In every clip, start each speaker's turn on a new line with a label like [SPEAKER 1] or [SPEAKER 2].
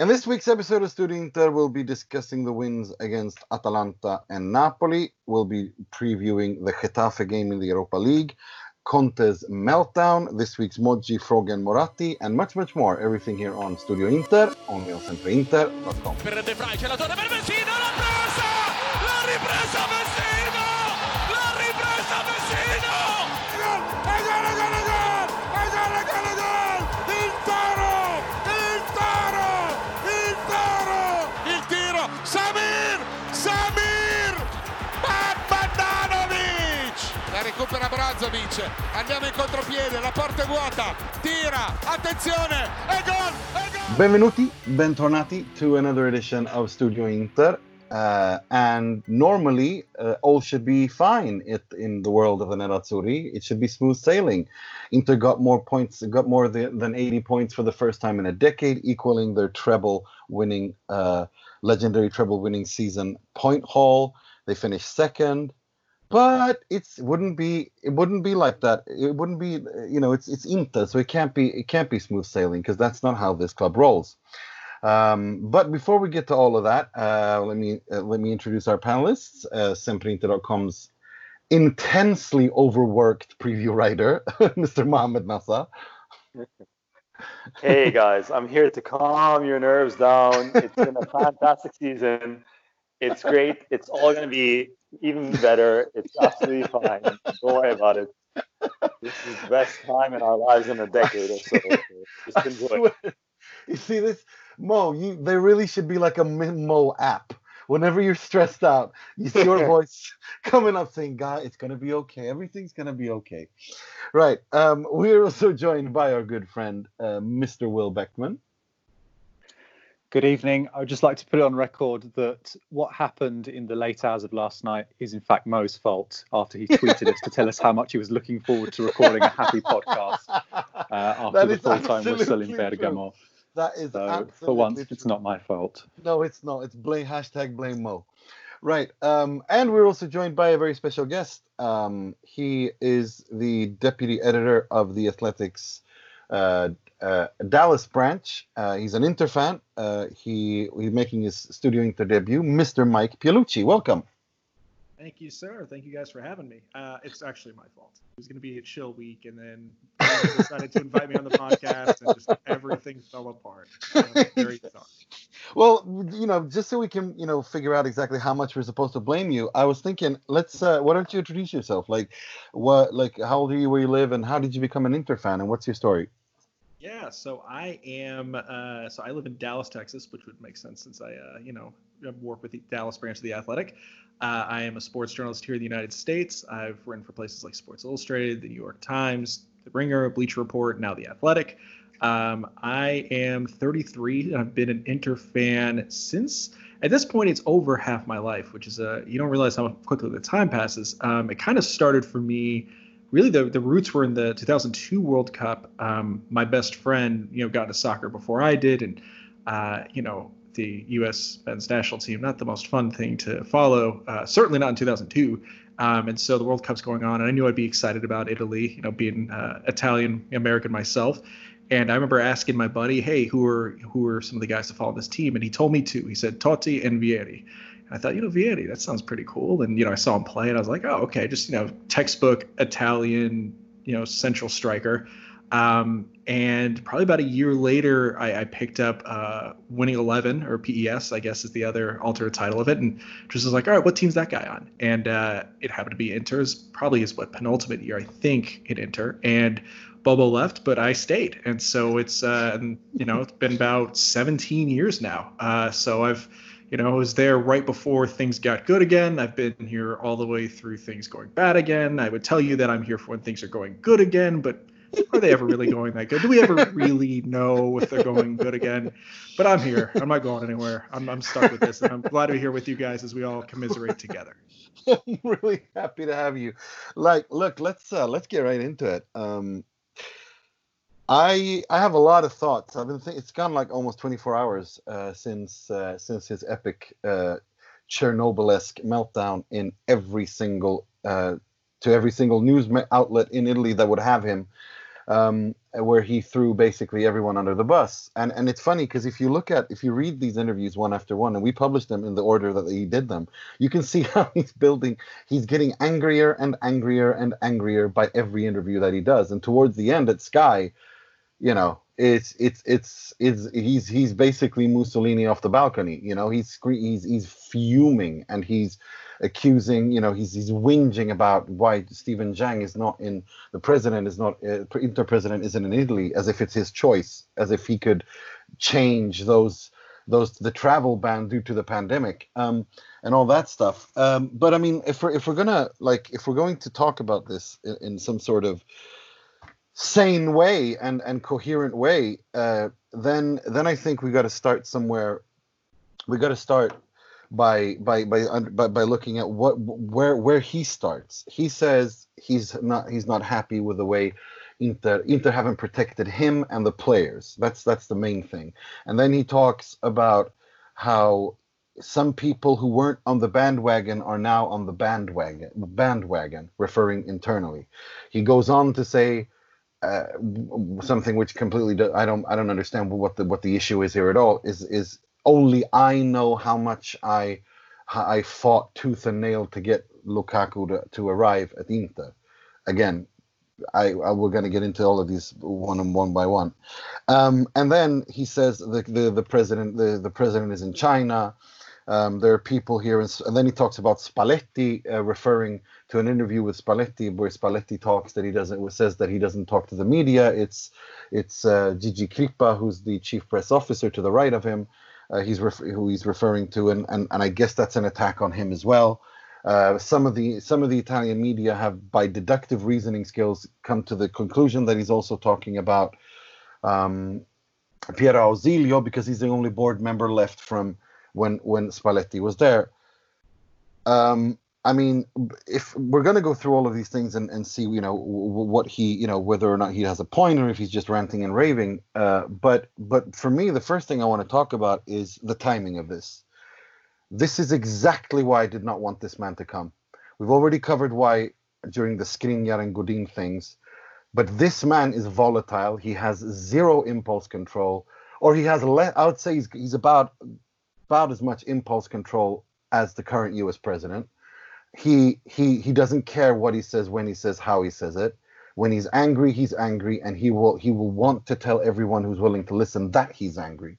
[SPEAKER 1] In this week's episode of Studio Inter, we'll be discussing the wins against Atalanta and Napoli. We'll be previewing the Getafe game in the Europa League, Conte's meltdown, this week's Moggi, Frog and Moratti, and much, much more. Everything here on Studio Inter, on sempreinter.com.
[SPEAKER 2] Per De c'è la per Messina, presa! L'ha ripresa
[SPEAKER 3] Brozovic, andiamo in contropiede, la porta è vuota, tira, attenzione, e gol, e gol.
[SPEAKER 1] Benvenuti, bentornati to another edition of Studio Inter. Uh, and normally, uh, all should be fine it, in the world of the Nerazzurri. It should be smooth sailing. Inter got more points, got more than 80 points for the first time in a decade, equaling their treble winning, uh, legendary treble winning season point haul. They finished second, but it's wouldn't be it wouldn't be like that. It wouldn't be you know it's it's Inter, so it can't be it can't be smooth sailing because that's not how this club rolls. Um, but before we get to all of that, uh, let me uh, let me introduce our panelists. Uh, intensely overworked preview writer, Mr. Mohammed Nasa.
[SPEAKER 4] Hey guys, I'm here to calm your nerves down. It's been a fantastic season. It's great. It's all going to be even better. It's absolutely fine. Don't worry about it. This is the best time in our lives in a decade or so. Just enjoy.
[SPEAKER 1] you see this, Mo? You there really should be like a Mo app. Whenever you're stressed out, you see your voice coming up saying, "God, it's gonna be okay. Everything's gonna be okay." Right. Um, we're also joined by our good friend, uh, Mr. Will Beckman.
[SPEAKER 5] Good evening. I would just like to put it on record that what happened in the late hours of last night is in fact Mo's fault after he tweeted us to tell us how much he was looking forward to recording a happy podcast uh, after the full time was still in
[SPEAKER 1] true.
[SPEAKER 5] Bergamo.
[SPEAKER 1] That is
[SPEAKER 5] So for once, it's not my fault.
[SPEAKER 1] No, it's not. It's blame hashtag blame Mo. Right. Um, and we're also joined by a very special guest. Um, he is the deputy editor of the Athletic's Dallas branch. Uh, he's an Inter fan. Uh, he he's making his Studio Inter debut. Mr. Mike Piellucci, welcome.
[SPEAKER 6] Thank you, sir. Thank you guys for having me. Uh, it's actually my fault. It was going to be a chill week, and then decided to invite me on the podcast, and just everything fell apart. Very sorry.
[SPEAKER 1] Well, you know, just so we can, you know, figure out exactly how much we're supposed to blame you, I was thinking, let's, uh, why don't you introduce yourself? Like, what, like, how old are you, where you live, and how did you become an Inter fan, and what's your story?
[SPEAKER 6] Yeah, so I am. Uh, so I live in Dallas, Texas, which would make sense since I, uh, you know, work with the Dallas branch of the Athletic. Uh, I am a sports journalist here in the United States. I've written for places like Sports Illustrated, The New York Times, The Ringer, Bleacher Report, now The Athletic. Um, I am 33 and I've been an Inter fan since. At this point, it's over half my life, which is a you don't realize how quickly the time passes. Um, it kind of started for me really the, the roots were in the 2002 World Cup. Um, my best friend, you know, got into soccer before I did, and uh, you know, the U.S. men's national team not the most fun thing to follow. Uh, certainly not in 2002. Um, and so the World Cup's going on, and I knew I'd be excited about Italy. You know, being uh, Italian American myself. And I remember asking my buddy, "Hey, who are who are some of the guys to follow this team?" And he told me two. He said Totti and Vieri. And I thought, you know, Vieri, that sounds pretty cool. And you know, I saw him play, and I was like, oh, okay, just you know, textbook Italian, you know, central striker. Um, and probably about a year later, I, I picked up uh, Winning Eleven or PES, I guess is the other alternate title of it, and just was like, all right, what team's that guy on? And uh, it happened to be Inter's, probably his what penultimate year, I think, in Inter. And Bobo left, but I stayed, and so it's uh, you know it's been about 17 years now. Uh, so I've you know, I was there right before things got good again. I've been here all the way through things going bad again. I would tell you that I'm here for when things are going good again, but are they ever really going that good? Do we ever really know if they're going good again? But I'm here. I'm not going anywhere. I'm, I'm stuck with this, and I'm glad to be here with you guys as we all commiserate together.
[SPEAKER 1] I'm really happy to have you. Like, look, let's uh, let's get right into it. Um, I I have a lot of thoughts. I've been think- it's gone like almost 24 hours uh, since uh, since his epic uh, Chernobyl-esque meltdown in every single uh, to every single news outlet in Italy that would have him. Um, where he threw basically everyone under the bus. And and it's funny because if you look at if you read these interviews one after one, and we published them in the order that he did them, you can see how he's building. He's getting angrier and angrier and angrier by every interview that he does. And towards the end at Sky, you know, it's it's it's it's he's he's basically Mussolini off the balcony. You know, he's he's he's fuming and he's accusing, you know, he's he's whinging about why Steven Zhang is not in the president is not uh, inter president isn't in Italy, as if it's his choice, as if he could change those those the travel ban due to the pandemic um, and all that stuff. Um, but I mean, if we're if we're gonna like if we're going to talk about this in, in some sort of sane way and and coherent way, uh, then then I think we got to start somewhere. We got to start by by by by by looking at what where where he starts. He says he's not he's not happy with the way Inter Inter haven't protected him and the players. That's that's the main thing. And then he talks about how some people who weren't on the bandwagon are now on the bandwagon bandwagon referring internally. He goes on to say uh, something which completely do, I don't I don't understand what the what the issue is here at all is is only I know how much I I fought tooth and nail to get Lukaku to, to arrive at Inter. Again, I, I we're going to get into all of these one and one by one. Um, and then he says the, the the president the, the president is in China. Um, there are people here, and then he talks about Spalletti, uh, referring to an interview with Spalletti, where Spalletti talks that he doesn't says that he doesn't talk to the media. It's it's uh, Gigi Crippa, who's the chief press officer to the right of him, uh, he's ref- who he's referring to, and, and and I guess that's an attack on him as well. Uh, some of the some of the Italian media have, by deductive reasoning skills, come to the conclusion that he's also talking about um, Piero Ausilio because he's the only board member left from when when Spalletti was there. Um, I mean, if we're going to go through all of these things and, and see, you know, what he, you know, whether or not he has a point or if he's just ranting and raving. Uh, but but for me, the first thing I want to talk about is the timing of this. This is exactly why I did not want this man to come. We've already covered why during the Skriniar and Godin things, but this man is volatile. He has zero impulse control, or he has. Le- I would say he's, he's about about as much impulse control as the current U.S. president. He he he doesn't care what he says when he says how he says it. When he's angry he's angry and he will he will want to tell everyone who's willing to listen that he's angry.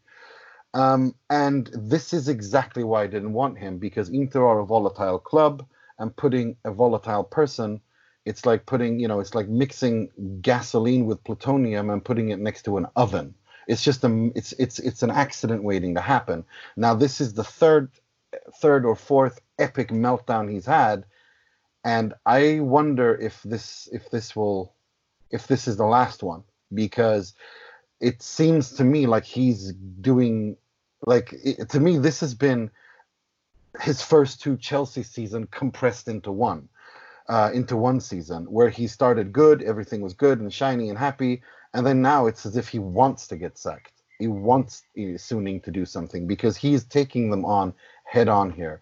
[SPEAKER 1] Um, and this is exactly why i didn't want him because inter are a volatile club and putting a volatile person it's like putting you know it's like mixing gasoline with plutonium and putting it next to an oven it's just a it's it's it's an accident waiting to happen. Now this is the third third or fourth epic meltdown he's had and i wonder if this if this will if this is the last one because it seems to me like he's doing like it, to me this has been his first two chelsea season compressed into one uh, into one season where he started good everything was good and shiny and happy and then now it's as if he wants to get sacked he wants Suning to do something because he's taking them on head on here.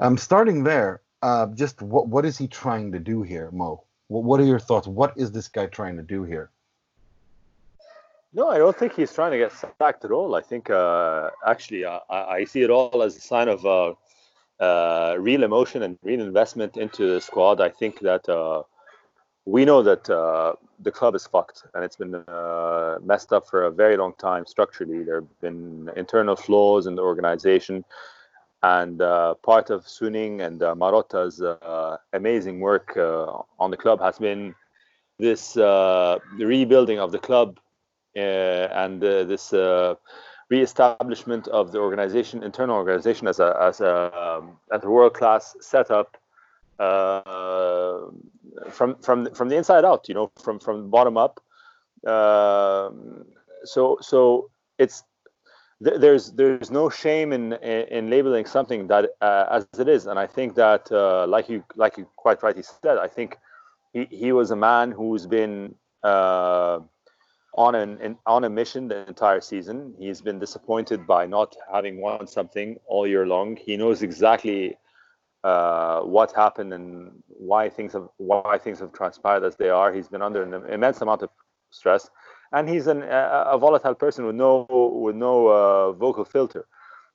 [SPEAKER 1] Um, starting there, uh, just what what is he trying to do here, Mo? What, what are your thoughts? What is this guy trying to do here?
[SPEAKER 4] No, I don't think he's trying to get sacked at all. I think uh, actually I, I, see it all as a sign of uh, uh, real emotion and real investment into the squad. I think that uh, we know that uh, the club is fucked and it's been uh, messed up for a very long time structurally. There have been internal flaws in the organization and uh, part of Suning and uh, Marotta's uh, amazing work uh, on the club has been this uh, rebuilding of the club uh, and this re-establishment of the organization, internal organization, as a as a um, as a world class setup from from from the inside out. You know, from from the bottom up. Um, so so it's there's there's no shame in in labeling something that uh, as it is, and I think that uh, like you like you quite rightly said, I think he, he was a man who's been uh, on an, on a mission the entire season. He's been disappointed by not having won something all year long. He knows exactly uh, what happened and why things have why things have transpired as they are. He's been under an immense amount of stress, and he's an, a, a volatile person with no with no uh, vocal filter.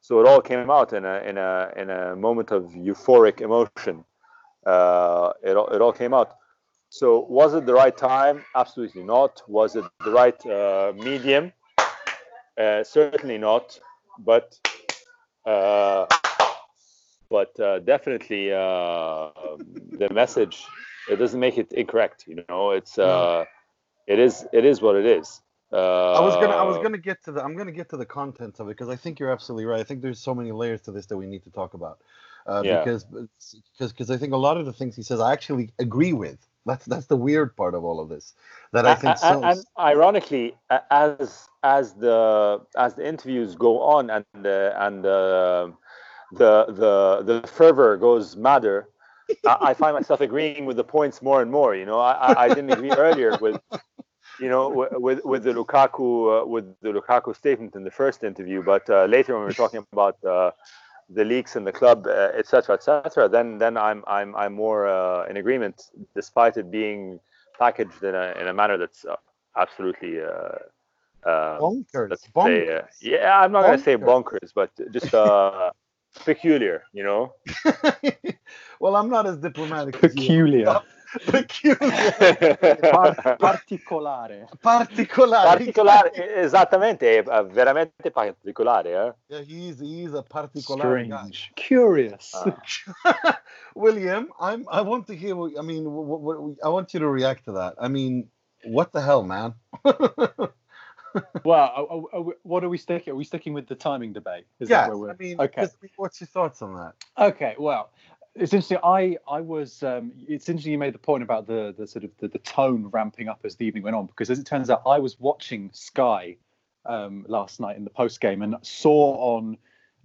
[SPEAKER 4] So it all came out in a in a in a moment of euphoric emotion. Uh, it all it all came out. So was it the right time? Absolutely not. Was it the right uh, medium? Uh, certainly not. But uh, but uh, definitely uh, the message it doesn't make it incorrect. You know, it's uh, it is it is what it is. Uh,
[SPEAKER 1] I was gonna I was gonna get to the I'm gonna get to the content of it because I think you're absolutely right. I think there's so many layers to this that we need to talk about. Uh,
[SPEAKER 4] Yeah.
[SPEAKER 1] Because because because I think a lot of the things he says I actually agree with. That's that's the weird part of all of this. That I think
[SPEAKER 4] and,
[SPEAKER 1] so.
[SPEAKER 4] and ironically, as as the as the interviews go on and uh, and uh, the the the fervor goes madder, I, I find myself agreeing with the points more and more. You know, I I, didn't agree earlier with. You know, with with the Lukaku uh, with the Lukaku statement in the first interview, but uh, later when we were talking about uh, the leaks in the club, uh, etc., et then then I'm I'm I'm more uh, in agreement, despite it being packaged in a in a manner that's uh, absolutely uh, uh,
[SPEAKER 1] bonkers.
[SPEAKER 4] let's say yeah I'm not gonna say
[SPEAKER 1] Bonkers.
[SPEAKER 4] bonkers, but just uh, peculiar, you know.
[SPEAKER 1] well, I'm not as diplomatic as you.
[SPEAKER 5] Peculiar.
[SPEAKER 1] Peculiar.
[SPEAKER 5] Par- particolare.
[SPEAKER 1] Particolare.
[SPEAKER 4] particolare, esattamente, è veramente particolare. Eh?
[SPEAKER 1] Yeah, he's he's a particolare guy.
[SPEAKER 5] Strange. Curious.
[SPEAKER 4] Uh,
[SPEAKER 1] William, I'm. I want to hear. What, I mean, what, what, I want you to react to that. I mean, what the hell, man?
[SPEAKER 5] Well, are- are- we- what are we sticking? Are we sticking with the timing debate? Is
[SPEAKER 1] yeah,
[SPEAKER 5] that where we're...
[SPEAKER 1] I mean,
[SPEAKER 5] okay.
[SPEAKER 1] what's your thoughts on that?
[SPEAKER 5] Okay, well, it's interesting. I I was. Um, it's interesting you made the point about the the sort of the, the tone ramping up as the evening went on because as it turns out, I was watching Sky um, last night in the post game and saw on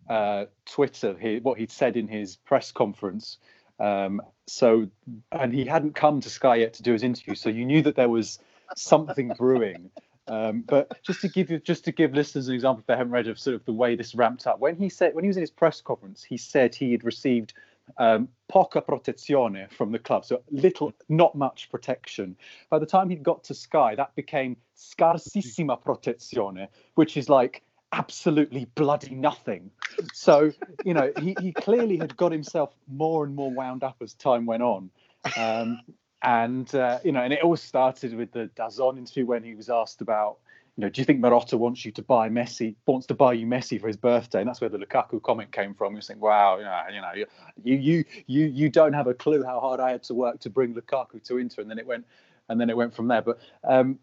[SPEAKER 5] uh, Twitter he, what he'd said in his press conference. Um, so, and he hadn't come to Sky yet to do his interview, so you knew that there was something brewing. Um, but just to give you, just to give listeners an example, if they haven't read of sort of the way this ramped up, when he said, when he was in his press conference, he said he had received um, poca protezione from the club, so little, not much protection. By the time he'd got to Sky, that became scarsissima protezione, which is like absolutely bloody nothing. So, you know, he, he clearly had got himself more and more wound up as time went on. Um, and, uh, you know, and it all started with the DAZN interview when he was asked about, you know, do you think Marotta wants you to buy Messi, wants to buy you Messi for his birthday? And that's where the Lukaku comment came from. He was saying, wow, you know, you know, you, you, you, you don't have a clue how hard I had to work to bring Lukaku to Inter. And then it went, and then it went from there. But, um,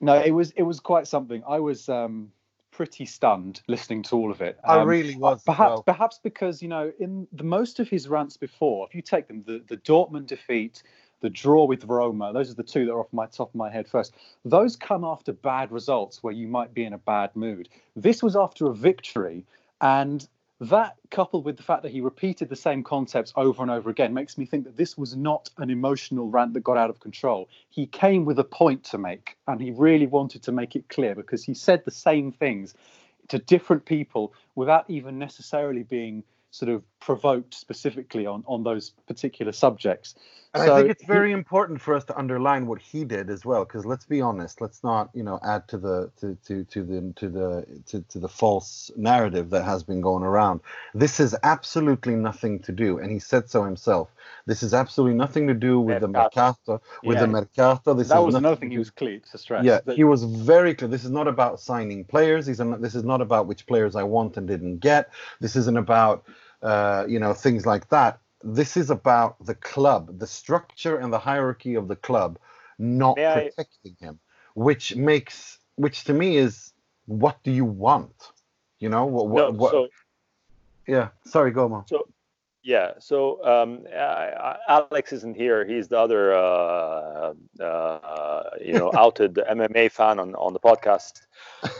[SPEAKER 5] no, it was, it was quite something. I was, um, pretty stunned listening to all of it.
[SPEAKER 1] I
[SPEAKER 5] Um,
[SPEAKER 1] really was.
[SPEAKER 5] Perhaps,
[SPEAKER 1] well.
[SPEAKER 5] perhaps because you know, in the most of his rants before, if you take them, the the Dortmund defeat, the draw with Roma, those are the two that are off my top of my head first. Those come after bad results where you might be in a bad mood. This was after a victory, and that coupled with the fact that he repeated the same concepts over and over again makes me think that this was not an emotional rant that got out of control. He came with a point to make, and he really wanted to make it clear because he said the same things to different people without even necessarily being sort of provoked specifically on on those particular subjects.
[SPEAKER 1] And
[SPEAKER 5] So
[SPEAKER 1] I think it's
[SPEAKER 5] he-
[SPEAKER 1] very important for us to underline what he did as well, because let's be honest, let's not, you know, add to the to to to the to the to, to the false narrative that has been going around. This has absolutely nothing to do, and he said so himself. This is absolutely nothing to do with the
[SPEAKER 4] Mercato.
[SPEAKER 1] mercato, with
[SPEAKER 5] Yeah.
[SPEAKER 1] the mercato. This
[SPEAKER 5] that was
[SPEAKER 1] nothing
[SPEAKER 5] another thing he was clear to stress.
[SPEAKER 1] Yeah,
[SPEAKER 5] that-
[SPEAKER 1] he was very clear. This is not about signing players. Not, this is not about which players I want and didn't get. This isn't about uh, you know things like that. This is about the club, the structure and the hierarchy of the club, not
[SPEAKER 4] May I-
[SPEAKER 1] protecting him, which makes which to me is what do you want? You know what? what,
[SPEAKER 4] no,
[SPEAKER 1] what
[SPEAKER 4] so
[SPEAKER 1] yeah. Sorry, Goma.
[SPEAKER 4] Yeah. So um, uh, Alex isn't here. He's the other, uh, uh, you know, outed MMA fan on, on the podcast.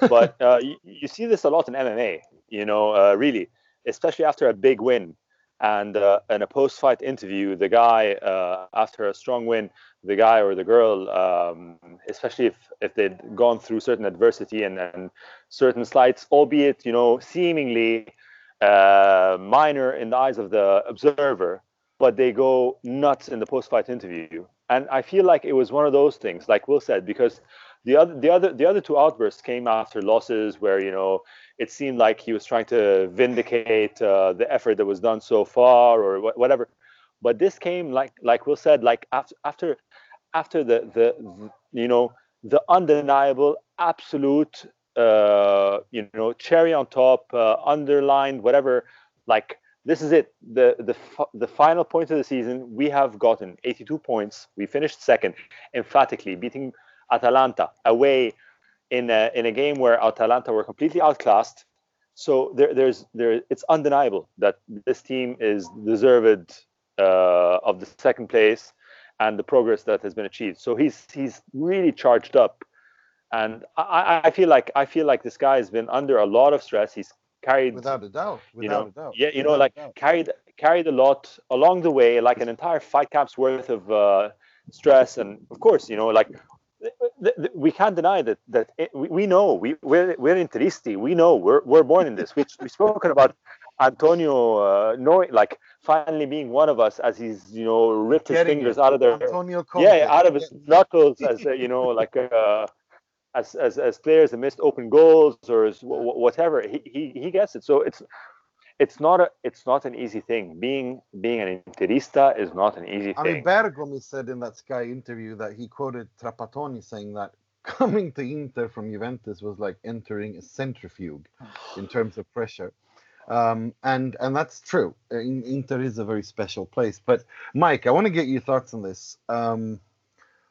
[SPEAKER 4] But uh, you, you see this a lot in MMA. You know, uh, really, especially after a big win, and uh, in a post-fight interview, the guy uh, after a strong win, the guy or the girl, um, especially if if they'd gone through certain adversity and, and certain slights, albeit you know seemingly uh, minor in the eyes of the observer, but they go nuts in the post-fight interview. And I feel like it was one of those things, like Will said, because the other the other the other two outbursts came after losses where you know it seemed like he was trying to vindicate uh, the effort that was done so far or wh- whatever. But this came like like will said like after after after the the, you know the undeniable absolute uh, you know cherry on top uh, underlined whatever like this is it. The the the final point of the season we have gotten 82 points. We finished second emphatically beating Atalanta away in a, in a game where Atalanta were completely outclassed. So there, there's there it's undeniable that this team is deserved uh, of the second place and the progress that has been achieved. So he's he's really charged up, and I, I feel like I feel like this guy has been under a lot of stress. He's carried
[SPEAKER 1] without a doubt. Without
[SPEAKER 4] you know,
[SPEAKER 1] a doubt.
[SPEAKER 4] yeah, you know, like carried carried a lot along the way, like an entire fight camp's worth of uh, stress, and of course, you know, like th- th- th- we can't deny that that it, we, we know we we're we're interisti, we know we're we're born in this. Which we've spoken about Antonio uh, knowing like finally being one of us as he's you know ripped his fingers
[SPEAKER 1] it.
[SPEAKER 4] out of their
[SPEAKER 1] Antonio Conte.
[SPEAKER 4] yeah out of his knuckles as uh, you know like uh, as, as as players that missed open goals or as w- whatever he, he he gets it so it's it's not a it's not an easy thing being being an interista is not an easy
[SPEAKER 1] I
[SPEAKER 4] thing
[SPEAKER 1] mean, Bergomi said in that Sky interview that he quoted Trapattoni saying that coming to Inter from Juventus was like entering a centrifuge in terms of pressure. Um, and and that's true. Inter is a very special place. But Mike, I want to get your thoughts on this. Um,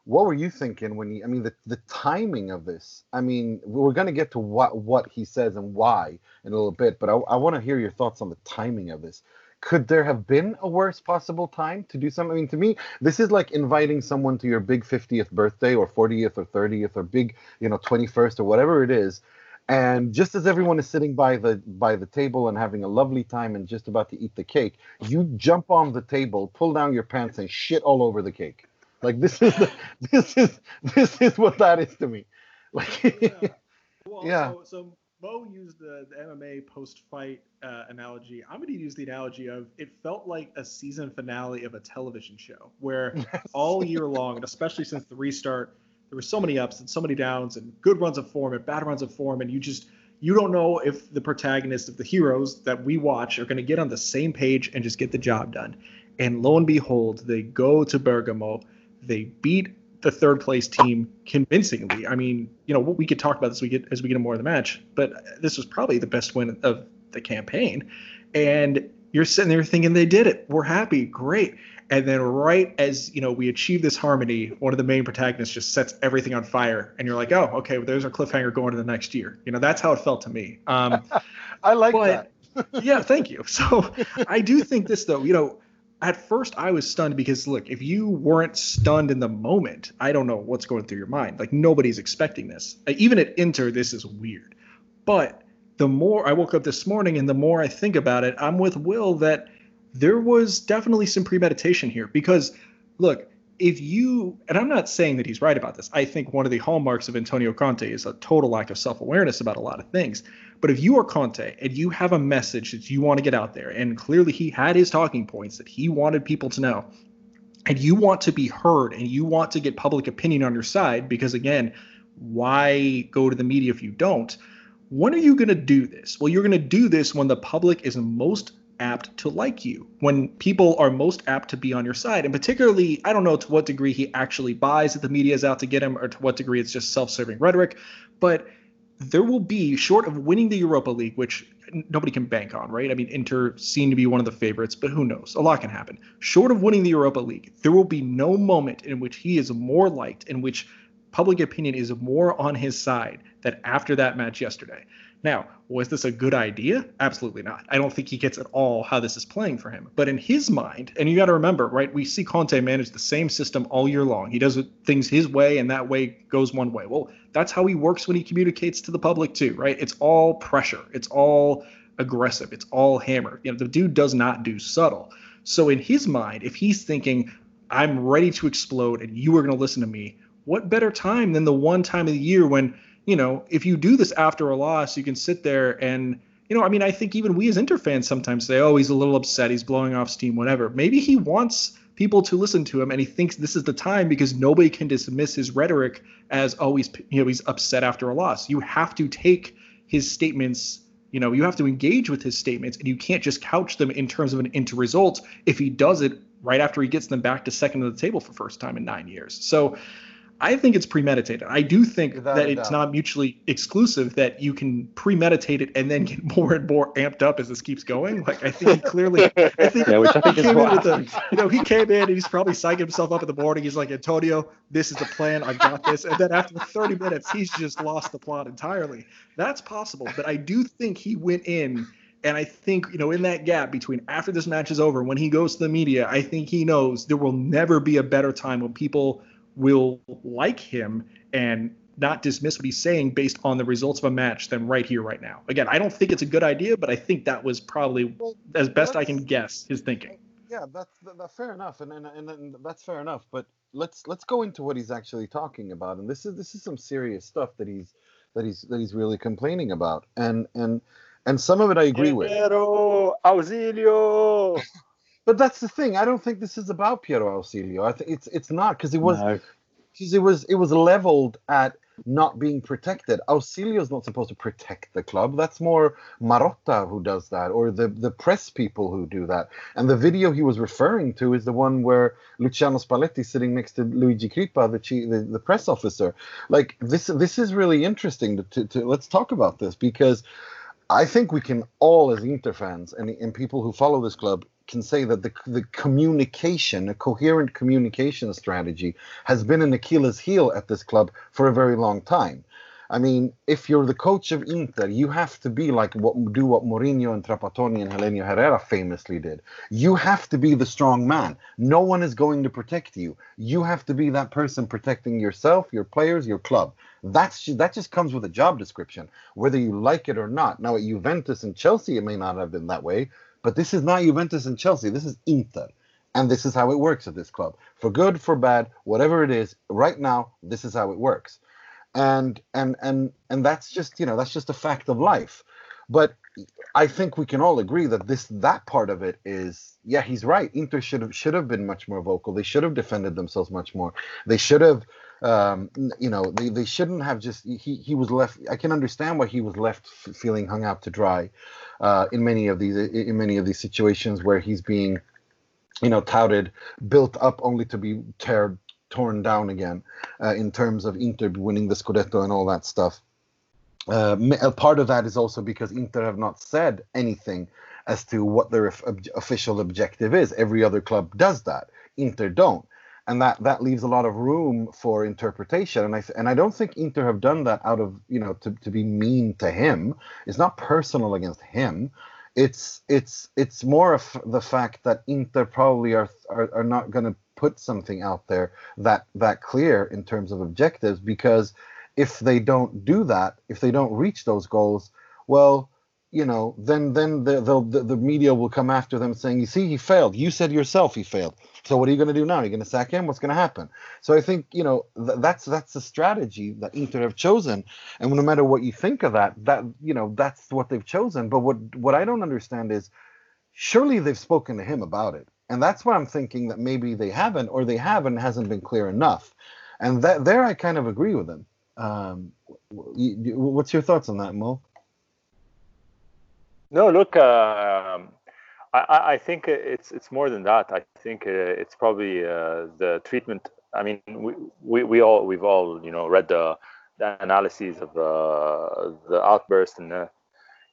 [SPEAKER 1] what were you thinking when you? I mean, the, the timing of this. I mean, we're going to get to what what he says and why in a little bit. But I, I want to hear your thoughts on the timing of this. Could there have been a worse possible time to do something? I mean, to me, this is like inviting someone to your big 50th birthday or 40th or 30th or big, you know, 21st or whatever it is. And just as everyone is sitting by the by the table and having a lovely time and just about to eat the cake, you jump on the table, pull down your pants, and shit all over the cake. Like this is the, this is this is what that is to me. Like
[SPEAKER 6] Well,
[SPEAKER 1] Yeah.
[SPEAKER 6] So, so Mo used the, the MMA post-fight uh, analogy. I'm going to use the analogy of it felt like a season finale of a television show where all year long, and especially since the restart, there were so many ups and so many downs and good runs of form and bad runs of form, and you just you don't know if the protagonists of the heroes that we watch are going to get on the same page and just get the job done. And lo and behold, they go to Bergamo, they beat the third place team convincingly. I mean, you know, we could talk about this we get as we get more of the match, but this was probably the best win of the campaign. And you're sitting there thinking they did it. We're happy, great. And then right as you know we achieve this harmony, one of the main protagonists just sets everything on fire, and you're like, oh, okay, well, there's our cliffhanger going to the next year. You know, that's how it felt to me. Um,
[SPEAKER 1] I like
[SPEAKER 6] but
[SPEAKER 1] that.
[SPEAKER 6] yeah, thank you. So I do think this though, you know, at first I was stunned because look, if you weren't stunned in the moment, I don't know what's going through your mind. Like nobody's expecting this. Uh, Even at Inter, this is weird. But the more I woke up this morning and the more I think about it, I'm with Will that there was definitely some premeditation here because look, if you and I'm not saying that he's right about this. I think one of the hallmarks of Antonio Conte is a total lack of self-awareness about a lot of things. But if you are Conte and you have a message that you want to get out there, and clearly he had his talking points that he wanted people to know, and you want to be heard and you want to get public opinion on your side, because again, why go to the media if you don't? When are you going to do this? Well, you're going to do this when the public is most apt to like you, when people are most apt to be on your side. And particularly, I don't know to what degree he actually buys that the media is out to get him or to what degree it's just self serving rhetoric, but there will be, short of winning the Europa League, which nobody can bank on, right? I mean, Inter seem to be one of the favorites, but who knows? A lot can happen. Short of winning the Europa League, there will be no moment in which he is more liked, in which public opinion is more on his side than after that match yesterday. Now, was this a good idea? Absolutely not. I don't think he gets at all how this is playing for him. But in his mind, and you got to remember, right, we see Conte manage the same system all year long. He does things his way, and that way goes one way. Well, that's how he works when he communicates to the public, too, right? It's all pressure, it's all aggressive, it's all hammer. You know, the dude does not do subtle. So in his mind, if he's thinking, I'm ready to explode and you are going to listen to me, what better time than the one time of the year when you know, if you do this after a loss, you can sit there and, you know, I mean, I think even we as Inter fans sometimes say, oh, he's a little upset, he's blowing off steam, whatever. Maybe he wants people to listen to him, and he thinks this is the time because nobody can dismiss his rhetoric as oh you know he's upset after a loss. You have to take his statements. You know, you have to engage with his statements, and you can't just couch them in terms of an inter result if he does it right after he gets them back to second of the table for first time in nine years. So I think it's premeditated. I do think
[SPEAKER 1] Without
[SPEAKER 6] that it's
[SPEAKER 1] doubt.
[SPEAKER 6] not mutually exclusive that you can premeditate it and then get more and more amped up as this keeps going. Like I think he clearly I think
[SPEAKER 5] Yeah, which I think
[SPEAKER 6] he came
[SPEAKER 5] what
[SPEAKER 6] in with the, you know, he came in and he's probably psyching himself up in the morning. He's like, Antonio, this is the plan. I've got this. And then after 30 minutes, he's just lost the plot entirely. That's possible. But I do think he went in and I think, you know, in that gap between after this match is over, when he goes to the media, I think he knows there will never be a better time when people will like him and not dismiss what he's saying based on the results of a match than right here, right now. Again, I don't think it's a good idea, but I think that was probably,
[SPEAKER 1] Well,
[SPEAKER 6] as best I can guess, his thinking.
[SPEAKER 1] yeah that's that, that- fair enough and, and and and that's fair enough but let's let's go into what he's actually talking about and this is this is some serious stuff that he's that he's that he's really complaining about and and and some of it i agree with
[SPEAKER 4] Piero Ausilio.
[SPEAKER 1] but that's the thing i don't think this is about piero ausilio i think it's it's not because it was
[SPEAKER 5] No.
[SPEAKER 1] because it was it was leveled at not being protected. Ausilio's not supposed to protect the club. That's more Marotta who does that, or the the press people who do that. And the video he was referring to is the one where Luciano Spalletti sitting next to Luigi Crippa, the chief, the, the press officer. Like this this is really interesting to, to, to let's talk about this because I think we can all, as Inter fans and, and people who follow this club, can say that the, the communication, a coherent communication strategy, has been an Achilles heel at this club for a very long time. I mean, if you're the coach of Inter, you have to be like what do what Mourinho and Trapattoni and Helenio Herrera famously did. You have to be the strong man. No one is going to protect you. You have to be that person protecting yourself, your players, your club. That's that just comes with a job description, whether you like it or not. Now at Juventus and Chelsea, it may not have been that way, but this is not Juventus and Chelsea. This is Inter. And this is how it works at this club. For good, for bad, whatever it is, right now, this is how it works and and and and that's just you know that's just a fact of life but i think we can all agree that this that part of it is yeah he's right inter should have should have been much more vocal they should have defended themselves much more they should have um you know they, they shouldn't have just he he was left i can understand why he was left feeling hung out to dry uh in many of these in many of these situations where he's being you know touted built up only to be tear, torn down again uh, in terms of Inter winning the Scudetto and all that stuff. Uh, a part of that is also because Inter have not said anything as to what their ob- official objective is. Every other club does that. Inter don't, and that that leaves a lot of room for interpretation. And I and I don't think Inter have done that out of you know to, to be mean to him. It's not personal against him. It's it's it's more of the fact that Inter probably are are, are not going to put something out there that that clear in terms of objectives because if they don't do that if they don't reach those goals well you know then then the, the, the media will come after them saying you see he failed. You said yourself he failed. So what are you going to do now? Are you're going to sack him? What's going to happen? So i think you know th- that's that's the strategy that inter have chosen. And no matter what you think of that that you know that's what they've chosen. But what what i don't understand is surely they've spoken to him about it. And that's why i'm thinking that maybe they haven't or they haven't hasn't been clear enough. And that there i kind of agree with him um, you, you- what's your thoughts on that mo
[SPEAKER 4] No, look, um I, I think it's it's more than that. I think uh, it's probably uh, the treatment. I mean, we, we, we all we've all you know read the, the analyses of uh, the outburst, and uh,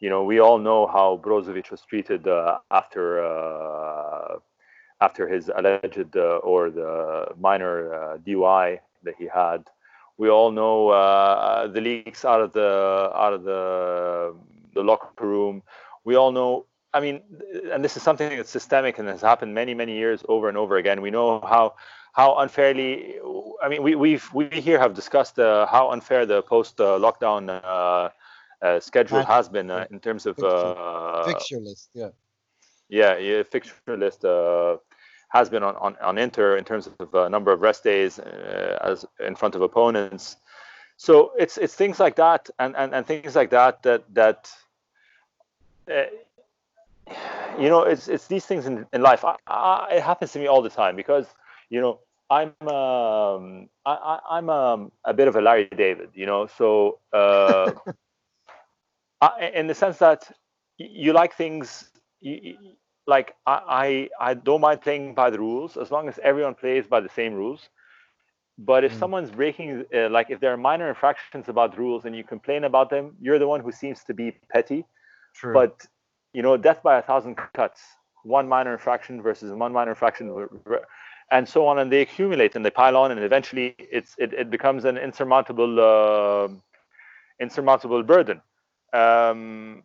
[SPEAKER 4] you know we all know how Brozovic was treated uh, after uh, after his alleged uh, or the minor uh, DUI that he had. We all know uh, the leaks out of the out of the the locker room. We all know I mean, and this is something that's systemic and has happened many, many years over and over again. We know how how unfairly. I mean, we we've we here have discussed uh, how unfair the post uh, lockdown uh, uh, schedule has been uh, in terms of
[SPEAKER 1] fixture-
[SPEAKER 4] uh,
[SPEAKER 1] fixture list yeah
[SPEAKER 4] yeah, yeah, fixture list uh, has been on, on, on Inter in terms of uh, number of rest days uh, as in front of opponents. So it's it's things like that and, and, and things like that that that uh, you know, it's it's these things in, in life. I, I, it happens to me all the time because you know I'm um, I, I, am um, a bit of a Larry David, you know. So uh, I, in the sense that you like things, you, like I, I I don't mind playing by the rules as long as everyone plays by the same rules. But if mm. someone's breaking, uh, like if there are minor infractions about rules and you complain about them, you're the one who seems to be petty.
[SPEAKER 1] True.
[SPEAKER 4] But you know, death by a thousand cuts, one minor infraction versus one minor infraction, and so on, and they accumulate and they pile on, and eventually it's it, it becomes an insurmountable uh, insurmountable burden. Um,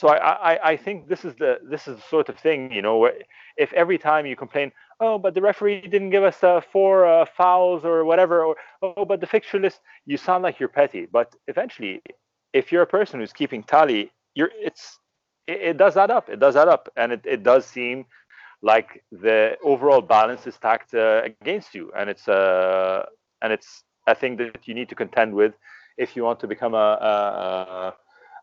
[SPEAKER 4] so I, I, I think this is the this is the sort of thing you know if every time you complain oh but the referee didn't give us uh, four uh, fouls or whatever or oh but the fixture list you sound like you're petty but eventually if you're a person who's keeping tally you're it's it, it does add up. It does add up, and it, it does seem like the overall balance is stacked uh, against you, and it's uh, and it's a thing that you need to contend with if you want to become a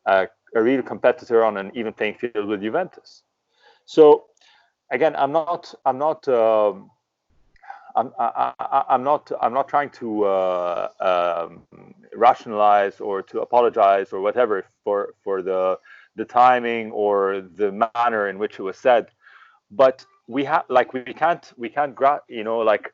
[SPEAKER 4] a, a, a real competitor on an even playing field with Juventus. So again, I'm not I'm not. Um, I'm, I, am not I'm not trying to uh, um, rationalize or to apologize or whatever for for the the timing or the manner in which it was said. But we have like we can't we can't gra- you know like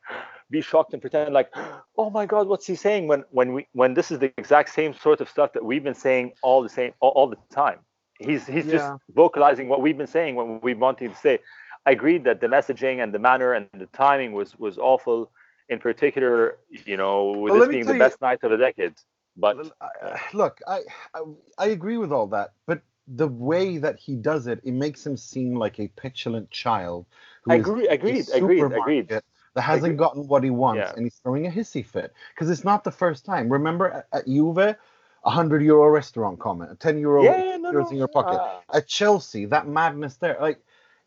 [SPEAKER 4] be shocked and pretend like oh my god what's he saying? When when we when this is the exact same sort of stuff that we've been saying all the same all, all the time. He's he's yeah. just vocalizing what we've been saying what we wanted to say i agreed that the messaging and the manner and the timing was was awful in particular you know with well, this being the best you, night of the decade but
[SPEAKER 1] uh, look I, I i agree with all that but the way that he does it, it makes him seem like a petulant child.
[SPEAKER 4] Who agree, agreed, agreed, agreed.
[SPEAKER 1] That hasn't agreed. gotten what he wants, yeah. and he's throwing a hissy fit because it's not the first time. Remember at, at Juve, a hundred euro restaurant comment, a ten euro
[SPEAKER 4] yeah, no, no,
[SPEAKER 1] in your pocket. Uh, at Chelsea, that madness there, like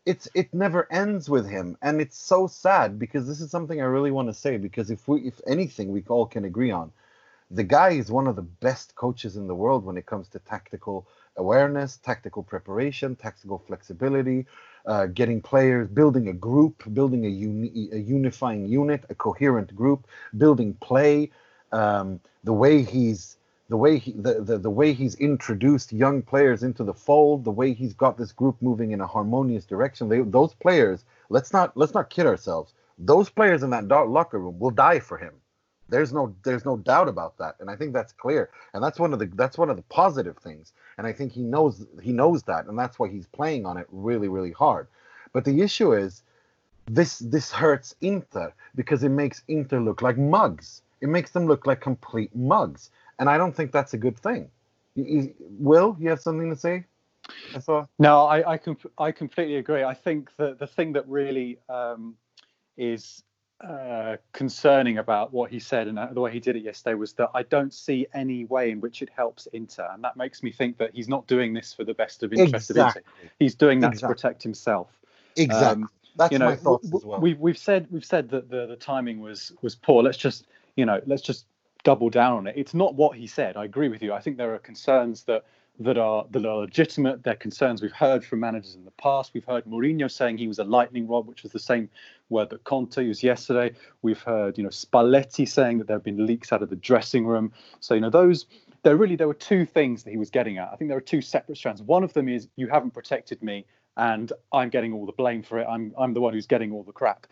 [SPEAKER 1] it's it never ends with him, and it's so sad because this is something I really want to say because if we, if anything, we all can agree on, the guy is one of the best coaches in the world when it comes to tactical awareness, tactical preparation, tactical flexibility, uh, getting players, building a group, building a, uni- a, unifying unit, a coherent group, building play. Um, the way he's the way he the, the, the way he's introduced young players into the fold, the way he's got this group moving in a harmonious direction. They, those players, let's not let's not kid ourselves. Those players in that dark locker room will die for him. There's no there's no doubt about that, and I think that's clear. And that's one of the that's one of the positive things. And I think he knows he knows that, and that's why he's playing on it really really hard. But the issue is this this hurts Inter because it makes Inter look like mugs. It makes them look like complete mugs, and I don't think that's a good thing. You, Will, you have something to say?
[SPEAKER 5] No, I I, comp- I completely agree. I think that the thing that really um, is uh, concerning about what he said and the way he did it yesterday was that I don't see any way in which it helps Inter, and that makes me think that he's not doing this for the best of interest exactly. of Inter. He's doing that exactly. to protect himself.
[SPEAKER 1] Exactly. Um, That's you know, my thoughts as well.
[SPEAKER 5] We've we've said we've said that the, the timing was was poor. Let's just you know let's just double down on it. It's not what he said. I agree with you. I think there are concerns that that are that are legitimate. They're concerns we've heard from managers in the past. We've heard Mourinho saying he was a lightning rod, which was the same word that Conte used yesterday. We've heard, you know, Spalletti saying that there have been leaks out of the dressing room. So, you know, those there really there were two things that he was getting at. I think there are two separate strands. One of them is you haven't protected me and I'm getting all the blame for it. I'm I'm the one who's getting all the crap.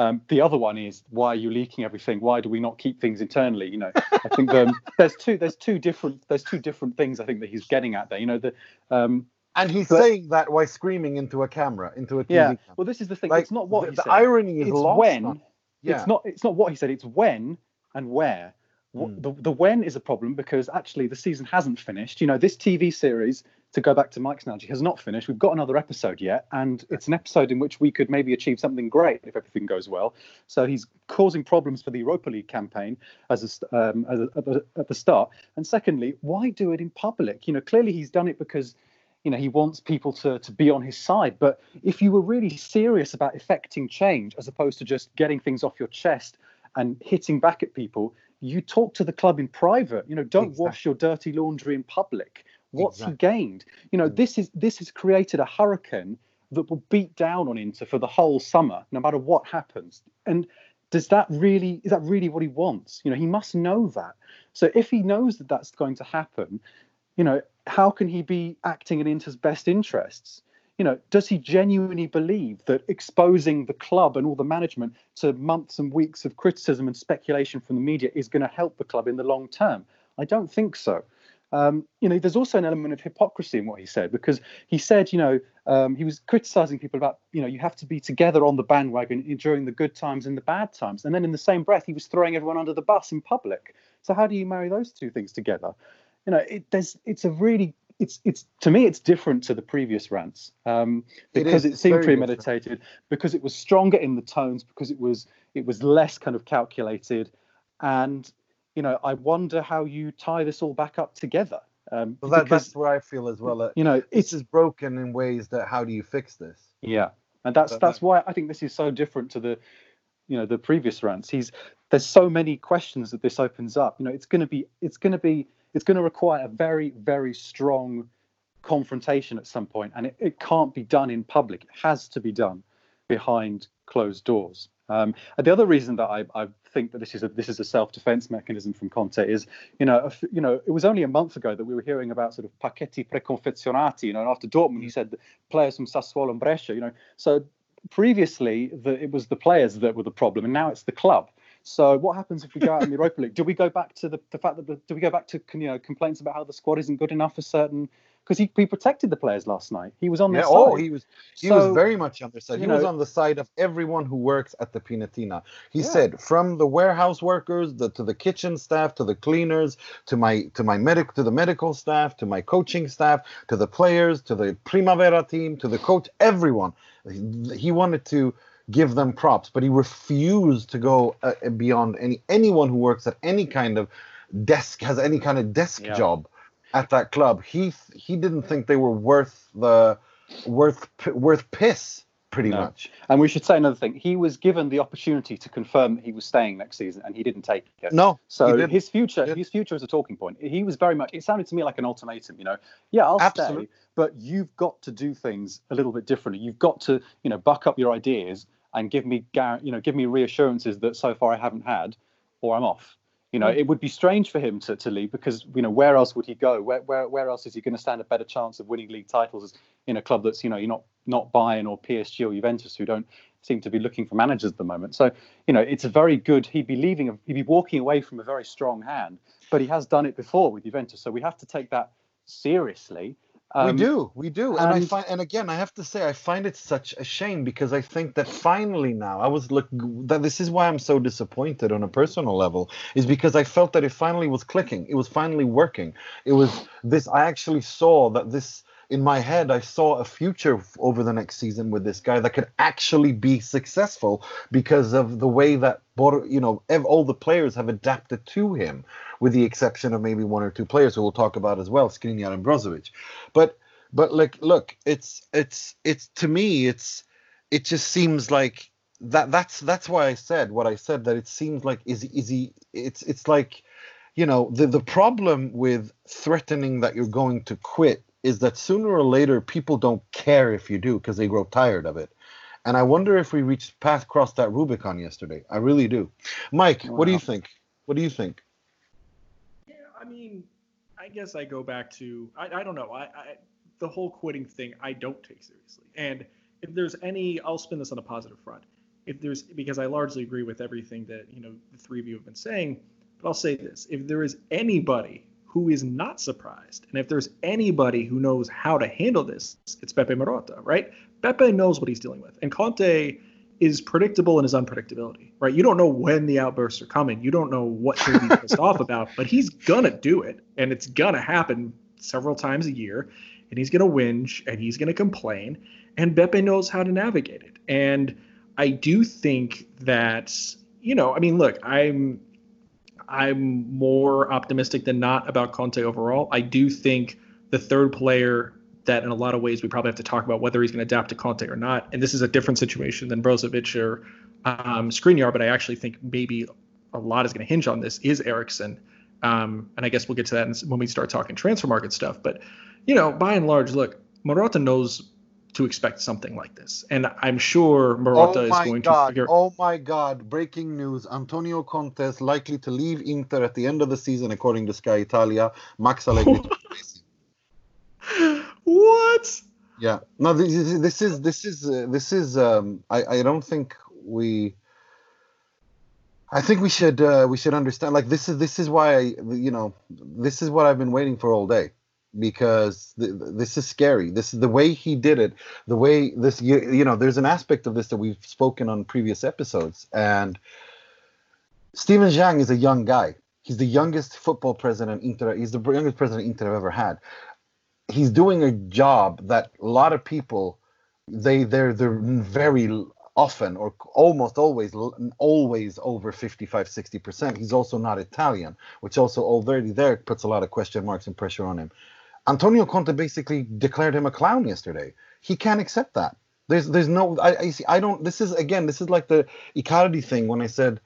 [SPEAKER 5] Um, the other one is why are you leaking everything? Why do we not keep things internally? You know, I think um, there's two there's two different there's two different things I think that he's getting at there. You know, the um,
[SPEAKER 1] and he's but, saying that while screaming into a camera, into a TV.
[SPEAKER 5] Yeah.
[SPEAKER 1] Camera.
[SPEAKER 5] Well, this is the thing. Like, it's not what
[SPEAKER 1] the,
[SPEAKER 5] he
[SPEAKER 1] the irony is
[SPEAKER 5] it's
[SPEAKER 1] lost.
[SPEAKER 5] when. Yeah. It's not. It's not what he said. It's when and where. Mm. The, the when is a problem because actually the season hasn't finished. You know, this TV series to go back to Mike's analogy, has not finished. We've got another episode yet, and it's an episode in which we could maybe achieve something great if everything goes well. So he's causing problems for the Europa League campaign as, a, um, as a, at, the, at the start. And secondly, why do it in public? You know, clearly he's done it because you know he wants people to to be on his side but if you were really serious about effecting change as opposed to just getting things off your chest and hitting back at people you talk to the club in private you know don't exactly. wash your dirty laundry in public What's exactly. he gained? You know, mm. this is this has created a hurricane that will beat down on Inter for the whole summer, no matter what happens. And does that really is that really what he wants? You know, he must know that. So if he knows that that's going to happen, you know, how can he be acting in Inter's best interests? You know, does he genuinely believe that exposing the club and all the management to months and weeks of criticism and speculation from the media is going to help the club in the long term? I don't think so. Um, you know, there's also an element of hypocrisy in what he said because he said, you know, um, he was criticizing people about, you know, you have to be together on the bandwagon during the good times and the bad times. And then in the same breath, he was throwing everyone under the bus in public. So how do you marry those two things together? You know, it, there's it's a really it's it's to me it's different to the previous rants um, because it, it seemed premeditated, different. because it was stronger in the tones, because it was it was less kind of calculated, and you know, I wonder how you tie this all back up together. Um,
[SPEAKER 1] well, that, because, that's where I feel as well.
[SPEAKER 5] you know,
[SPEAKER 1] it's is broken in ways that how do you fix this?
[SPEAKER 5] Yeah, and that's but, that's why I think this is so different to the, you know, the previous rants. He's there's so many questions that this opens up. You know, it's going to be it's going to be it's going to require a very very strong confrontation at some point, and it, it can't be done in public. It has to be done behind closed doors. Um, the other reason that I, I, think that this is a this is a self-defense mechanism from Conte is, you know, you know, it was only a month ago that we were hearing about sort of pacchetti preconfezionati, you know, and after Dortmund, he said players from Sassuolo and Brescia, you know, so previously the, it was the players that were the problem, and now it's the club. So what happens if we go out in the Europa League? Do we go back to the, the fact that the, do we go back to you know complaints about how the squad isn't good enough for certain because he, he protected the players last night. He was on their yeah, oh,
[SPEAKER 1] side. Oh, he was he so, was very much on their side. He know, was on the side of everyone who works at the Pinetina. He yeah. said from the warehouse workers the, to the kitchen staff to the cleaners to my to my medic to the medical staff to my coaching staff to the players to the Primavera team to the coach everyone. He wanted to give them props, but he refused to go uh, beyond any anyone who works at any kind of desk has any kind of desk yeah. job at that club. He he didn't think they were worth the worth worth piss pretty no. much.
[SPEAKER 5] And we should say another thing. He was given the opportunity to confirm that he was staying next season, and he didn't take it.
[SPEAKER 1] No.
[SPEAKER 5] So his future, his future is a talking point. He was very much. It sounded to me like an ultimatum. You know, yeah, I'll Absolutely. stay, but you've got to do things a little bit differently. You've got to, you know, buck up your ideas and give me, you know, give me reassurances that so far I haven't had, or I'm off. You know, mm. it would be strange for him to, to leave because you know where else would he go? Where where where else is he going to stand a better chance of winning league titles in a club that's you know you're not not Bayern or PSG or Juventus who don't seem to be looking for managers at the moment. So you know it's a very good. He'd be leaving. He'd be walking away from a very strong hand, but he has done it before with Juventus. So we have to take that seriously.
[SPEAKER 1] Um, we do, we do, and, and, I find, and again, I have to say, I find it such a shame because I think that finally now, I was look that this is why I'm so disappointed on a personal level, is because I felt that it finally was clicking, it was finally working, it was this. I actually saw that this in my head, I saw a future over the next season with this guy that could actually be successful because of the way that you know all the players have adapted to him, with the exception of maybe one or two players who we'll talk about as well, Skriniar and Brozovic. But but like look, it's it's it's to me it's it just seems like that that's that's why I said what I said that it seems like is is he it's it's like you know the the problem with threatening that you're going to quit is that sooner or later people don't care if you do because they grow tired of it. And I wonder if we reached past crossed that Rubicon yesterday. I really do. Mike, wow. what do you think? What do you think?
[SPEAKER 6] Yeah, I mean, I guess I go back to I, I don't know. I, I the whole quitting thing I don't take seriously. And if there's any I'll spin this on a positive front. If there's because I largely agree with everything that, you know, the three of you have been saying, but I'll say this. If there is anybody who is not surprised. And if there's anybody who knows how to handle this, it's Beppe Marotta, right? Beppe knows what he's dealing with. And Conte is predictable in his unpredictability, right? You don't know when the outbursts are coming. You don't know what to be pissed off about, but he's gonna do it, and it's gonna happen several times a year, and he's gonna whinge and he's gonna complain, and Beppe knows how to navigate it. And I do think that, you know, I mean, look, I'm I'm more optimistic than not about Conte overall. I do think the third player that in a lot of ways we probably have to talk about whether he's going to adapt to Conte or not. And this is a different situation than Brozovic or um, Skriniar, but I actually think maybe a lot is going to hinge on this is Eriksen. Um, and I guess we'll get to that when we start talking transfer market stuff. But, you know, by and large, look, Marotta knows to expect something like this. And I'm sure Marotta
[SPEAKER 1] oh
[SPEAKER 6] is going
[SPEAKER 1] god!
[SPEAKER 6] to figure. Out.
[SPEAKER 1] Oh my god! Breaking news: Antonio Conte is likely to leave Inter at the end of the season, according to Sky Italia. Max Allegri.
[SPEAKER 6] what?
[SPEAKER 1] yeah. No, this is this is this is uh, this is. Um, I I don't think we. I think we should uh, we should understand. Like this is this is why I you know this is what I've been waiting for all day because th- th- this is scary. This is the way he did it. The way this you, you know there's an aspect of this that we've spoken on previous episodes and Steven Zhang is a young guy. He's the youngest football president Inter. He's the youngest president Inter have ever had. He's doing a job that a lot of people they they're they're very often or almost always always over 55 60% he's also not italian which also already there puts a lot of question marks and pressure on him antonio conte basically declared him a clown yesterday he can't accept that there's there's no i i, see, I don't this is again this is like the icardi thing when i said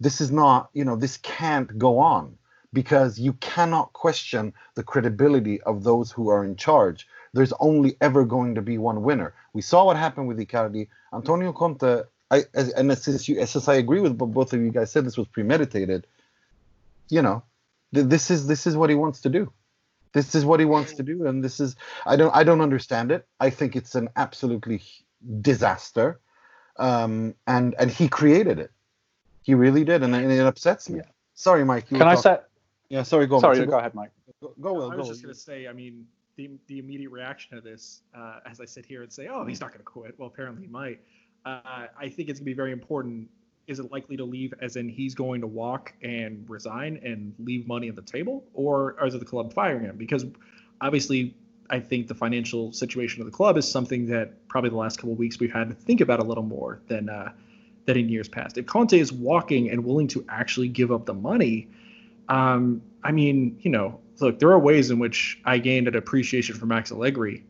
[SPEAKER 1] this is not you know this can't go on because you cannot question the credibility of those who are in charge there's only ever going to be one winner. We saw what happened with Icardi. Antonio Conte, I, as, and since, you, since I agree with both of you guys said, this was premeditated. You know, th- this is this is what he wants to do. This is what he wants to do, and this is I don't I don't understand it. I think it's an absolutely disaster, um, and and he created it. He really did, and, and it upsets me.
[SPEAKER 5] Yeah.
[SPEAKER 1] Sorry, Mike.
[SPEAKER 5] Can I say?
[SPEAKER 1] Yeah, sorry. Go.
[SPEAKER 5] Sorry,
[SPEAKER 1] Mike.
[SPEAKER 5] go ahead, Mike.
[SPEAKER 1] Go, go, Will,
[SPEAKER 6] I
[SPEAKER 1] go.
[SPEAKER 6] was just going to say, I mean, the, the immediate reaction to this, uh, as I sit here and say, oh, he's not going to quit. Well, apparently he might. Uh, I think it's going to be very important. Is it likely to leave, as in he's going to walk and resign and leave money on the table, or, or is it the club firing him? Because obviously, I think the financial situation of the club is something that probably the last couple of weeks we've had to think about a little more than uh, than in years past. If Conte is walking and willing to actually give up the money, um, I mean, you know, look, there are ways in which I gained an appreciation for Max Allegri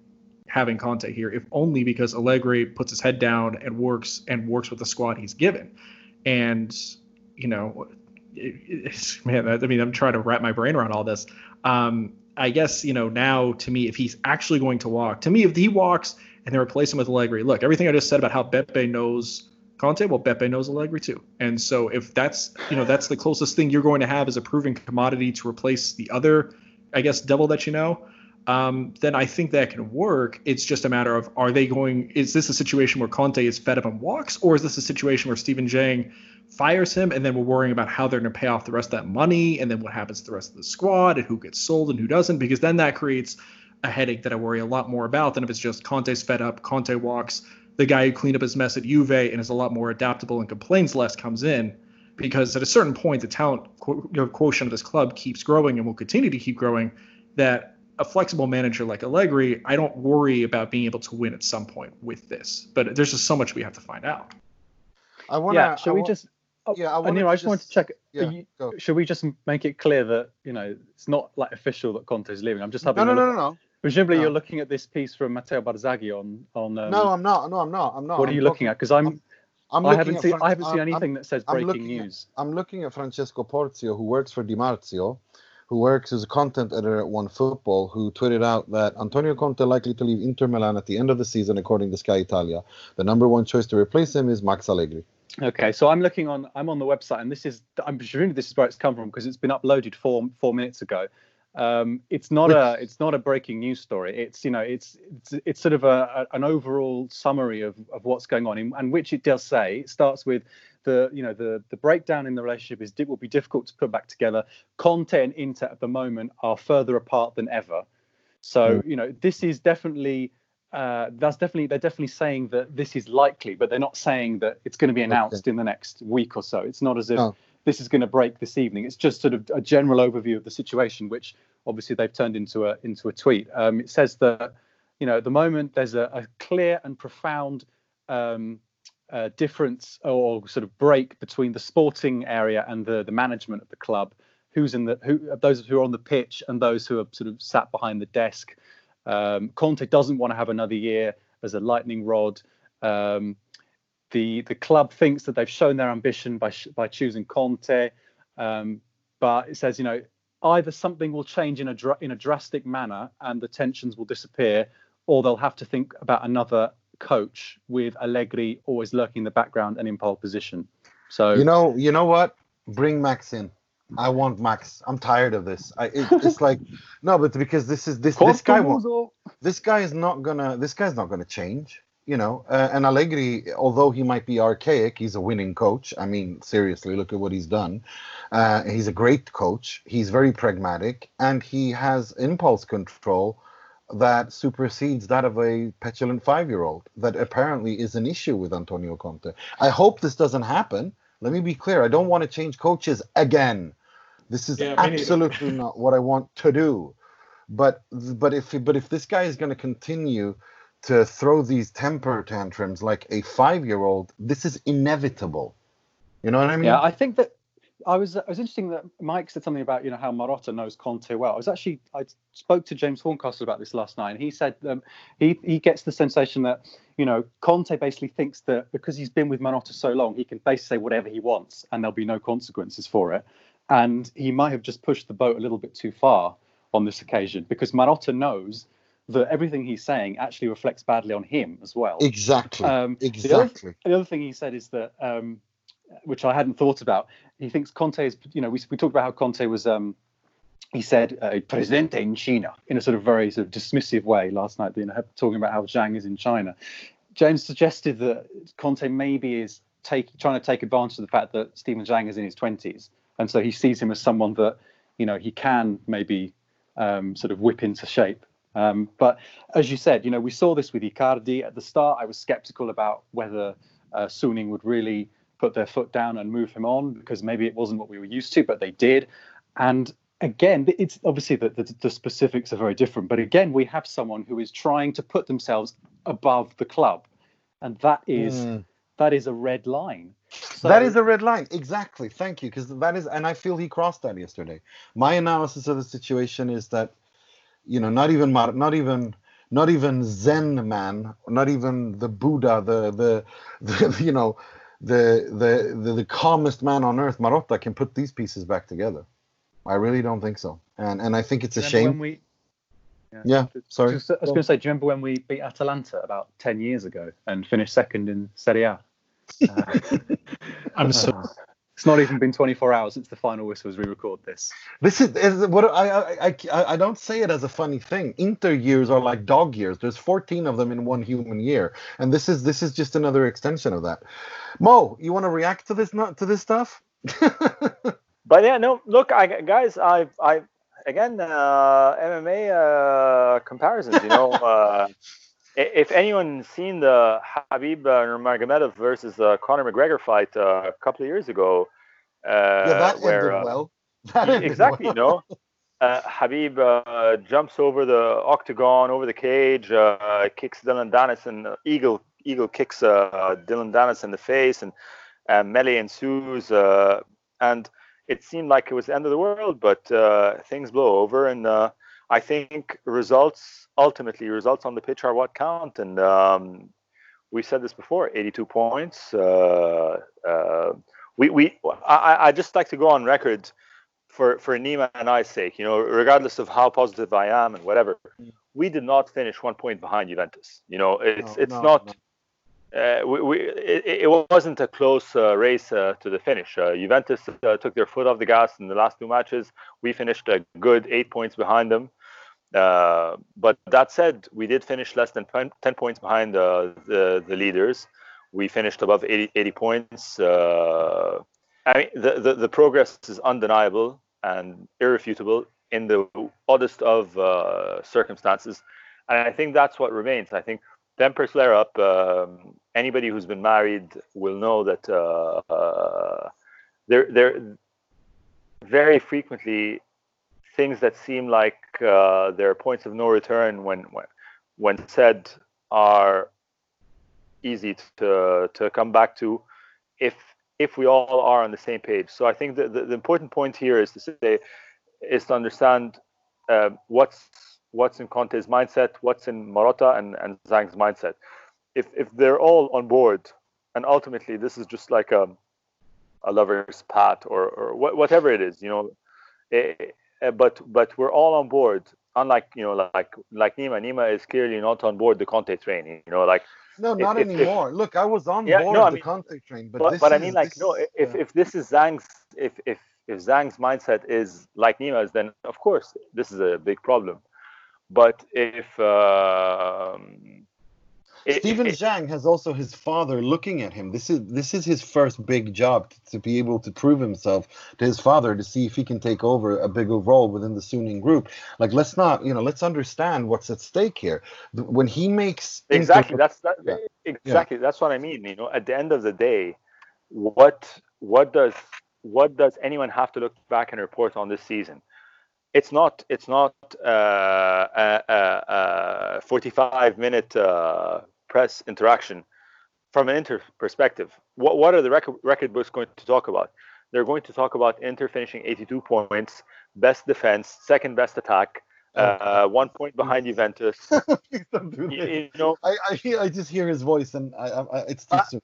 [SPEAKER 6] having Conte here, if only because Allegri puts his head down and works and works with the squad he's given. And you know, man, I mean, I'm trying to wrap my brain around all this. Um, I guess you know now to me, if he's actually going to walk, to me, if he walks and they replace him with Allegri, look, everything I just said about how Beppe knows Conte, well, Beppe knows Allegri too. And so if that's you know that's the closest thing you're going to have as a proven commodity to replace the other, I guess, devil that you know, um, then I think that can work. It's just a matter of are they going? Is this a situation where Conte is fed up and walks, or is this a situation where Steven Zhang fires him and then we're worrying about how they're going to pay off the rest of that money and then what happens to the rest of the squad and who gets sold and who doesn't? Because then that creates a headache that I worry a lot more about than if it's just Conte's fed up, Conte walks, the guy who cleaned up his mess at Juve and is a lot more adaptable and complains less comes in. Because at a certain point, the talent quotient of this club keeps growing and will continue to keep growing. That a flexible manager like Allegri, I don't worry about being able to win at some point with this. But there's just so much we have to find out.
[SPEAKER 1] I want to.
[SPEAKER 5] yeah, should
[SPEAKER 1] I
[SPEAKER 5] we
[SPEAKER 1] wa-
[SPEAKER 5] just? Oh,
[SPEAKER 1] Yeah, I wanted
[SPEAKER 5] Anil,
[SPEAKER 1] to
[SPEAKER 5] I just wanted to check.
[SPEAKER 1] Yeah,
[SPEAKER 5] you-
[SPEAKER 1] go.
[SPEAKER 5] should we just make it clear that you know it's not like official that Conte is leaving? I'm just
[SPEAKER 1] No,
[SPEAKER 5] having.
[SPEAKER 1] no,
[SPEAKER 5] a
[SPEAKER 1] no,
[SPEAKER 5] look-
[SPEAKER 1] no, no.
[SPEAKER 5] Presumably,
[SPEAKER 1] No.
[SPEAKER 5] you're looking at this piece from Matteo Barzaghi on on. Um,
[SPEAKER 1] No, I'm not. No, I'm not. I'm not.
[SPEAKER 5] what are
[SPEAKER 1] I'm
[SPEAKER 5] you looking
[SPEAKER 1] talking-
[SPEAKER 5] at? Because I'm,
[SPEAKER 1] I'm
[SPEAKER 5] I
[SPEAKER 1] looking
[SPEAKER 5] haven't
[SPEAKER 1] at
[SPEAKER 5] seen
[SPEAKER 1] Fran-
[SPEAKER 5] I haven't seen
[SPEAKER 1] I'm- I'm-
[SPEAKER 5] anything that says
[SPEAKER 1] I'm
[SPEAKER 5] breaking
[SPEAKER 1] looking at-
[SPEAKER 5] news.
[SPEAKER 1] I'm looking at Francesco Porzio, who works for Di Marzio, who works as a content editor at One Football, who tweeted out that Antonio Conte likely to leave Inter Milan at the end of the season, according to Sky Italia. The number one choice to replace him is Max Allegri.
[SPEAKER 5] Okay, so I'm looking on I'm on the website, and this is I'm presuming this is where it's come from because it's been uploaded four four minutes ago. Um, it's not a it's not a breaking news story. It's you know it's it's, it's sort of a, a- an overall summary of, of what's going on, in, and which it does say. It starts with the you know the the breakdown in the relationship is it will be difficult to put back together. Conte and Inter at the moment are further apart than ever. So you know this is definitely uh, that's definitely they're definitely saying that this is likely, but they're not saying that it's going to be announced in the next week or so. It's not as if
[SPEAKER 1] No.
[SPEAKER 5] this is going to break this evening. It's just sort of a general overview of the situation, which obviously they've turned into a into a tweet. Um, it says that you know at the moment there's a, a clear and profound um, difference or sort of break between the sporting area and the the management of the club. Who's in the who those who are on the pitch and those who are sort of sat behind the desk. Um, Conte doesn't want to have another year as a lightning rod. Um, the the club thinks that they've shown their ambition by sh- by choosing Conte, um, but it says you know either something will change in a dr- in a drastic manner and the tensions will disappear, or they'll have to think about another coach with Allegri always lurking in the background and in pole position. So
[SPEAKER 1] You know, you know what? Bring Max in. I want Max. I'm tired of this. I, it, it's like no, but because this is this this guy won't, this guy is not gonna this guy's not gonna change. You know, uh, and Allegri, although he might be archaic, he's a winning coach. I mean, seriously, look at what he's done. Uh, he's a great coach. He's very pragmatic, and he has impulse control that supersedes that of a petulant five-year-old. That apparently is an issue with Antonio Conte. I hope this doesn't happen. Let me be clear. I don't want to change coaches again. This is
[SPEAKER 6] Yeah,
[SPEAKER 1] absolutely not what I want to do. But but if but if this guy is going to continue to throw these temper tantrums like a five-year-old, this is inevitable. You know what I mean?
[SPEAKER 5] Yeah, I think that I was. It was interesting that Mike said something about you know how Marotta knows Conte well. I was actually I spoke to James Horncastle about this last night, and he said um, he he gets the sensation that you know Conte basically thinks that because he's been with Marotta so long, he can basically say whatever he wants, and there'll be no consequences for it. And he might have just pushed the boat a little bit too far on this occasion because Marotta knows that everything he's saying actually reflects badly on him as well.
[SPEAKER 1] Exactly.
[SPEAKER 5] Um, the other-
[SPEAKER 1] exactly.
[SPEAKER 5] The other thing he said is that, um, which I hadn't thought about, he thinks Conte is, you know, we, we talked about how Conte was, um, he said, uh, Presidente in China, in a sort of very sort of dismissive way last night, you know, talking about how Zhang is in China. James suggested that Conte maybe is take, trying to take advantage of the fact that Steven Zhang is in his 20s. And so he sees him as someone that, you know, he can maybe um, sort of whip into shape. Um, but as you said, you know, we saw this with Icardi at the start. I was skeptical about whether uh, Suning would really put their foot down and move him on because maybe it wasn't what we were used to, but they did. And again, it's obviously that the, the specifics are very different. But again, we have someone who is trying to put themselves above the club, and that is
[SPEAKER 1] Mm.
[SPEAKER 5] that is a red line. So,
[SPEAKER 1] that is a red line. Exactly. Thank you. Because that is, and I feel he crossed that yesterday. My analysis of the situation is that, you know, not even, Mar- not even, not even Zen man, not even the Buddha, the, the, the you know, the, the, the, the calmest man on earth, Marotta, can put these pieces back together. I really don't think so. And, and I think it's a
[SPEAKER 5] remember when
[SPEAKER 1] shame.
[SPEAKER 5] we
[SPEAKER 1] Yeah. Sorry.
[SPEAKER 5] Just- I was going to say, do you remember when we beat Atalanta about 10 years ago and finished second in Serie A? Uh,
[SPEAKER 6] I'm so
[SPEAKER 5] it's not even been 24 hours since the final whistle as we record this.
[SPEAKER 1] This is, is what I, I I I I don't say it as a funny thing. Inter years are like dog years. There's 14 of them in one human year, and this is this is just another extension of that. Mo, you want to react to this not to this stuff?
[SPEAKER 4] But yeah, no, look, I guys, I I again uh, MMA uh, comparisons. You know, uh, i- if anyone's seen the Habib uh, Nurmagomedov versus uh, Conor McGregor fight uh, a couple of years ago, uh,
[SPEAKER 1] yeah, that
[SPEAKER 4] where
[SPEAKER 1] ended
[SPEAKER 4] uh,
[SPEAKER 1] well. That ended
[SPEAKER 4] exactly, you
[SPEAKER 1] well.
[SPEAKER 4] know. Uh, Habib uh, jumps over the octagon, over the cage, uh, kicks Dillon Danis, and uh, Eagle Eagle kicks uh, Dillon Danis in the face, and melee ensues. Uh, and it seemed like it was the end of the world, but uh, things blow over, and uh, I think results ultimately results on the pitch are what count. And um, we said this before: 82 points. Uh, uh, we we I, I just like to go on record for for Nima and I's sake, you know, regardless of how positive I am and whatever, we did not finish one point behind Juventus. You know, it's
[SPEAKER 1] No,
[SPEAKER 4] it's
[SPEAKER 1] no,
[SPEAKER 4] not.
[SPEAKER 1] no.
[SPEAKER 4] Uh, we, we it, it wasn't a close uh, race uh, to the finish. Uh, Juventus uh, took their foot off the gas in the last two matches. We finished a good eight points behind them. Uh, but that said, we did finish less than 10 10 points behind uh, the the leaders. We finished above 80, 80 points. Uh, I mean, the, the, the progress is undeniable and irrefutable in the oddest of uh, circumstances. And I think that's what remains. I think tempers flare up. Um, anybody who's been married will know that uh, uh, there, there very frequently things that seem like uh, they're points of no return when, when, when said are easy to, to come back to if if we all are on the same page. So I think the, the, the important point here is to say is to understand uh, what's what's in Conte's mindset, what's in Marotta and, and Zhang's mindset. If if they're all on board, and ultimately this is just like a a lover's pat or or wha- whatever it is, you know. eh, but but we're all on board unlike you know like like Nima, Nima is clearly not on board the Conte train. You know, like
[SPEAKER 1] No,
[SPEAKER 4] If-
[SPEAKER 1] not
[SPEAKER 4] if- if-
[SPEAKER 1] anymore. Look, I was on
[SPEAKER 4] Yeah,
[SPEAKER 1] board
[SPEAKER 4] no, I
[SPEAKER 1] the
[SPEAKER 4] mean-
[SPEAKER 1] Conte train, but
[SPEAKER 4] but, but I mean, like, no, if
[SPEAKER 1] yeah.
[SPEAKER 4] if this is Zhang's, if if if Zhang's mindset is like Nima's, then of course this is a big problem. But if um, i-
[SPEAKER 1] Zhang has also his father looking at him. This is this is his first big job t- to be able to prove himself to his father to see if he can take over a bigger role within the Suning group. Like let's not, you know, let's understand what's at stake here. When he makes
[SPEAKER 4] exactly that's that
[SPEAKER 1] Yeah.
[SPEAKER 4] exactly that's what i mean you know at the end of the day what what does what does anyone have to look back and report on this season it's not it's not uh, a, a, a 45 minute uh, press interaction from an inter perspective what, what are the record, record books going to talk about they're going to talk about inter finishing 82 points best defense second best attack uh, one point behind juventus
[SPEAKER 1] Please don't do
[SPEAKER 4] you, you know
[SPEAKER 1] I, I hear- I just hear his voice and I, I, I- it's too
[SPEAKER 4] Uh,
[SPEAKER 1] soon.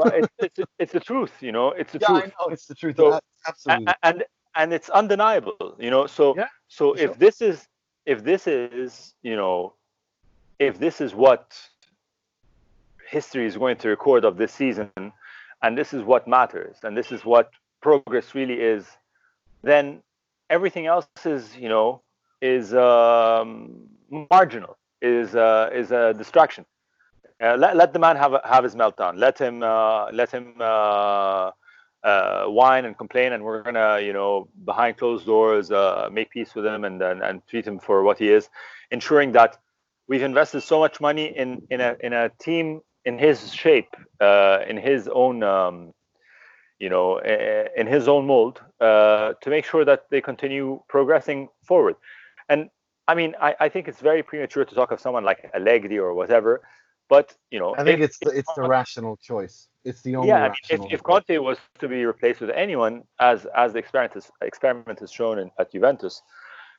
[SPEAKER 4] but it's, it's, it's the truth, you know. It's the
[SPEAKER 1] yeah, I
[SPEAKER 4] truth,
[SPEAKER 1] know it's the truth.
[SPEAKER 4] So-
[SPEAKER 1] absolutely.
[SPEAKER 4] A- and and it's undeniable, you know. So
[SPEAKER 6] Yeah,
[SPEAKER 4] so if
[SPEAKER 6] sure.
[SPEAKER 4] this is if this is you know if this is what history is going to record of this season, and this is what matters, and this is what progress really is, then everything else is you know is um, marginal, is uh, is a distraction. Uh, let, let the man have have his meltdown. Let him uh, let him uh, uh, whine and complain, and we're gonna you know behind closed doors uh, make peace with him and, and and treat him for what he is, ensuring that we've invested so much money in in a in a team in his shape, uh, in his own um, you know in his own mold uh, to make sure that they continue progressing forward. And I mean, I, I think it's very premature to talk of someone like Allegri or whatever. But you know,
[SPEAKER 1] I think
[SPEAKER 4] if-
[SPEAKER 1] it's the, it's the rational choice. It's the only
[SPEAKER 4] yeah, I mean, if, if. Conte was to be replaced with anyone, as as the experiment has, experiment has shown in, at Juventus,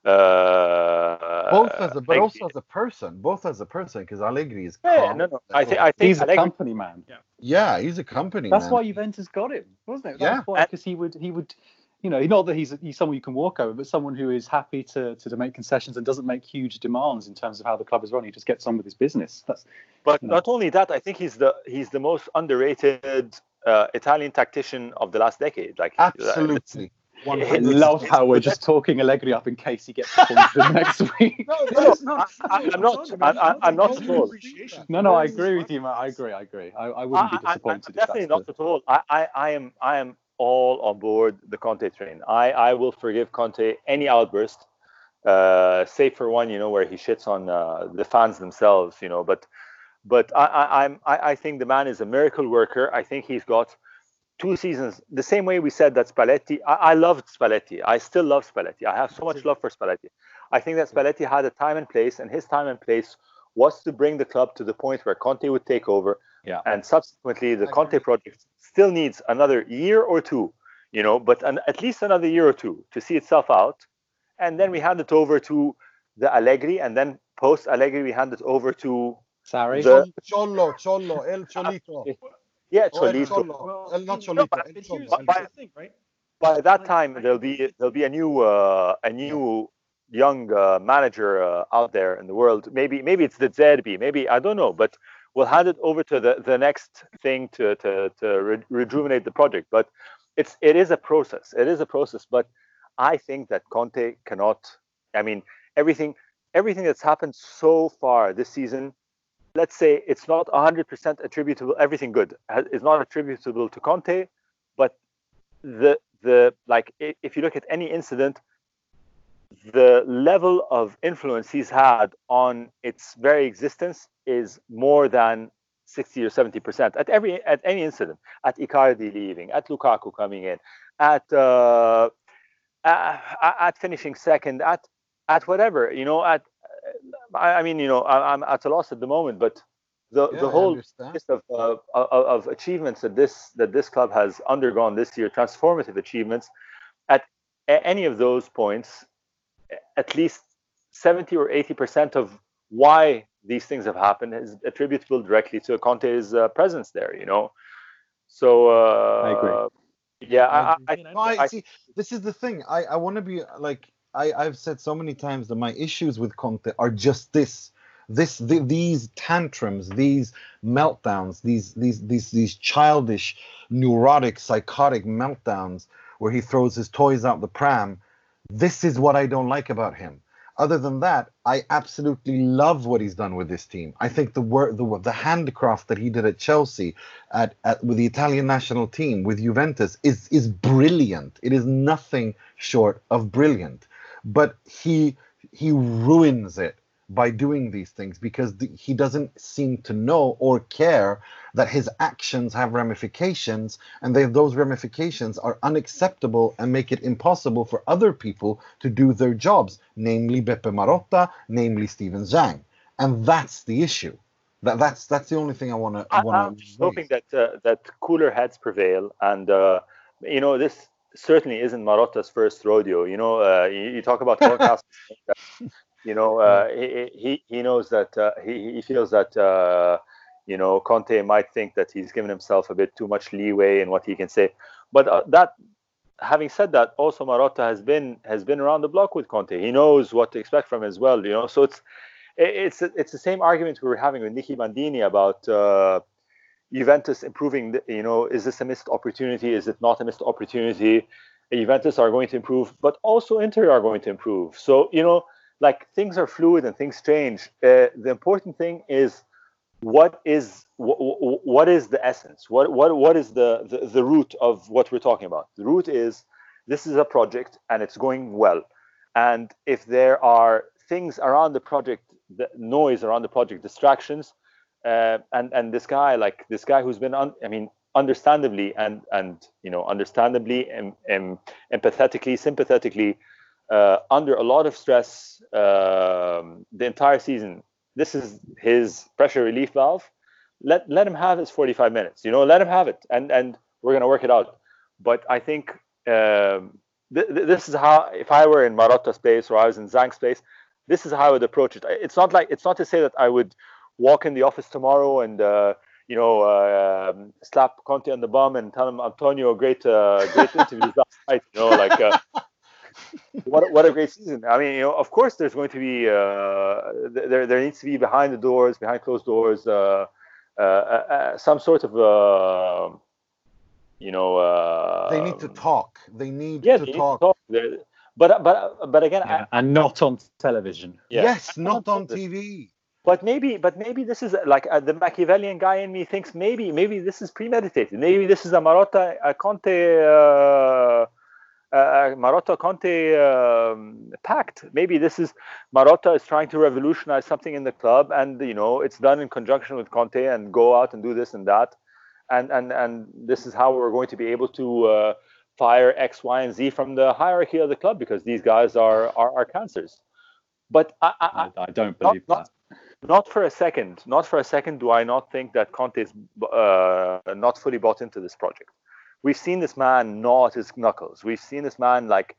[SPEAKER 4] uh,
[SPEAKER 1] both as a but
[SPEAKER 4] I think-
[SPEAKER 1] also as a person, both as a person, because Allegri is
[SPEAKER 4] yeah,
[SPEAKER 1] calm.
[SPEAKER 4] no, no, I think. I think
[SPEAKER 5] He's a company man.
[SPEAKER 1] yeah, he's a company.
[SPEAKER 5] That's
[SPEAKER 1] man.
[SPEAKER 5] why Juventus got him, wasn't it?
[SPEAKER 1] Yeah.
[SPEAKER 5] That's why because he would he would, you know, not that he's he's someone you can walk over, but someone who is happy to, to to make concessions and doesn't make huge demands in terms of how the club is run. He just gets on with his business. That's
[SPEAKER 4] But
[SPEAKER 5] No.
[SPEAKER 4] not only that, I think he's the he's the most underrated uh, Italian tactician of the last decade. Like uh,
[SPEAKER 1] absolutely.
[SPEAKER 5] I love how we're just talking Allegri up in case he gets appointed next week.
[SPEAKER 1] No,
[SPEAKER 4] No,
[SPEAKER 1] that's
[SPEAKER 4] no,
[SPEAKER 1] not.
[SPEAKER 4] I- I'm not- I'm- I'm- I'm not at all.
[SPEAKER 5] No, no, I agree with you, Matt. I agree. I agree. I, I wouldn't be
[SPEAKER 4] I- I- I'm
[SPEAKER 5] disappointed.
[SPEAKER 4] definitely not at all. I, I, I am I am all on board the Conte train. I, I will forgive Conte any outburst, uh, save for one, you know, where he shits on uh, the fans themselves, you know. But but I, I I'm I, I think the man is a miracle worker. I think he's got two seasons the same way we said that Spalletti. I, I loved Spalletti. I still love Spalletti. I have so much love for Spalletti. I think that Spalletti had a time and place, and his time and place was to bring the club to the point where Conte would take over
[SPEAKER 5] Yeah.
[SPEAKER 4] and subsequently the Conte project still needs another year or two, you know, but an, at least another year or two to see itself out, and then we hand it over to the Allegri, and then post Allegri we hand it over to
[SPEAKER 5] Sorry.
[SPEAKER 4] the
[SPEAKER 1] Cholo, Cholo, El ah, Cholito.
[SPEAKER 4] Yeah
[SPEAKER 1] Oh, El
[SPEAKER 4] Cholito.
[SPEAKER 1] Cholo. El not
[SPEAKER 6] no,
[SPEAKER 1] Cholito.
[SPEAKER 6] but
[SPEAKER 1] El
[SPEAKER 6] here's
[SPEAKER 1] Cholo.
[SPEAKER 6] here's
[SPEAKER 1] El
[SPEAKER 6] the thing, right?
[SPEAKER 4] By that time there'll be there'll be a new uh, a new young uh, manager uh, out there in the world. Maybe maybe it's De Zerbi. Maybe I don't know, but we'll hand it over to the, the next thing to to, to re- rejuvenate the project. But it's it is a process. It is a process. But I think that Conte cannot. I mean, everything everything that's happened so far this season. Let's say it's not 100% attributable. Everything good is not attributable to Conte, but the the like if you look at any incident, the level of influence he's had on its very existence is more than 60 or 70 percent at every at any incident at Icardi leaving at Lukaku coming in at uh, uh, at finishing second at at whatever you know at I, I mean you know I, I'm at a loss at the moment but the
[SPEAKER 1] Yeah,
[SPEAKER 4] the whole list of, uh, of of achievements that this that this club has undergone this year transformative achievements at any of those points at least 70 or 80 percent of why these things have happened is attributable directly to Conte's uh, presence there. You know, so uh,
[SPEAKER 5] I agree.
[SPEAKER 4] Yeah,
[SPEAKER 1] I
[SPEAKER 4] I, I,
[SPEAKER 6] agree.
[SPEAKER 1] No, I,
[SPEAKER 4] I-
[SPEAKER 1] see. This is the thing. I, I want to be like I, I've said so many times that my issues with Conte are just this. This, the, these tantrums, these meltdowns, these, these, these, these childish, neurotic, psychotic meltdowns where he throws his toys out the pram. This is what I don't like about him. Other than that, I absolutely love what he's done with this team. I think the work, the the handcraft that he did at Chelsea, at, at with the Italian national team, with Juventus, is is brilliant. It is nothing short of brilliant. But he he ruins it by doing these things because the, he doesn't seem to know or care that his actions have ramifications and they, those ramifications are unacceptable and make it impossible for other people to do their jobs, namely Beppe Marotta, namely Steven Zhang. And that's the issue. That, that's that's the only thing I want to.
[SPEAKER 4] I, I'm hoping that uh, that cooler heads prevail, and uh, you know this certainly isn't Marotta's first rodeo. You know, uh, you, you, talk about forecast. you know, uh, he, he he knows that uh, he he feels that uh, you know Conte might think that he's given himself a bit too much leeway in what he can say. But uh, that, having said that, also Marotta has been has been around the block with Conte. He knows what to expect from him as well. You know, so it's it's it's the same argument we were having with Nicky Bandini about. Juventus improving, you know, is this a missed opportunity? Is it not a missed opportunity? Juventus are going to improve, but also Inter are going to improve. So, you know, like things are fluid and things change. Uh, the important thing is what is what, what is the essence? What what what is the, the the root of what we're talking about? The root is this is a project and it's going well. And if there are things around the project, the noise around the project, distractions, uh, and and this guy like this guy who's been un, I mean understandably and and you know understandably and, empathetically sympathetically uh, under a lot of stress um, the entire season. This is his pressure relief valve. Let let him have his 45 minutes. You know, let him have it, and and we're gonna work it out. But I think um, th- th- this is how, if I were in Marotta space or I was in Zhang space, this is how I would approach it. It's not like it's not to say that I would walk in the office tomorrow and uh, you know uh, slap Conte on the bum and tell him Antonio, great uh, great interview last night. You know, like uh, what what a great season! I mean, you know, of course, there's going to be uh, there there needs to be behind the doors, behind closed doors, uh, uh, uh, uh some sort of uh, you know.
[SPEAKER 1] they need to talk. They need
[SPEAKER 4] yeah,
[SPEAKER 1] to
[SPEAKER 4] they
[SPEAKER 1] talk.
[SPEAKER 4] Need to talk. But but but again,
[SPEAKER 5] yeah, I, and not on television.
[SPEAKER 1] Yeah. Yes, not on TV.
[SPEAKER 4] But maybe, but maybe this is like uh, the Machiavellian guy in me thinks maybe, maybe this is premeditated. Maybe this is a Marotta, a Conte, uh, uh, Marotta Conte um, pact. Maybe this is Marotta is trying to revolutionize something in the club, and you know it's done in conjunction with Conte, and go out and do this and that, and and and this is how we're going to be able to uh, fire X, Y, and Z from the hierarchy of the club because these guys are are, are cancers. But I, I,
[SPEAKER 5] I, I don't believe
[SPEAKER 4] not,
[SPEAKER 5] that.
[SPEAKER 4] Not, not for a second, not for a second do I not think that Conte is uh, not fully bought into this project we've seen this man gnaw at his knuckles. We've seen this man like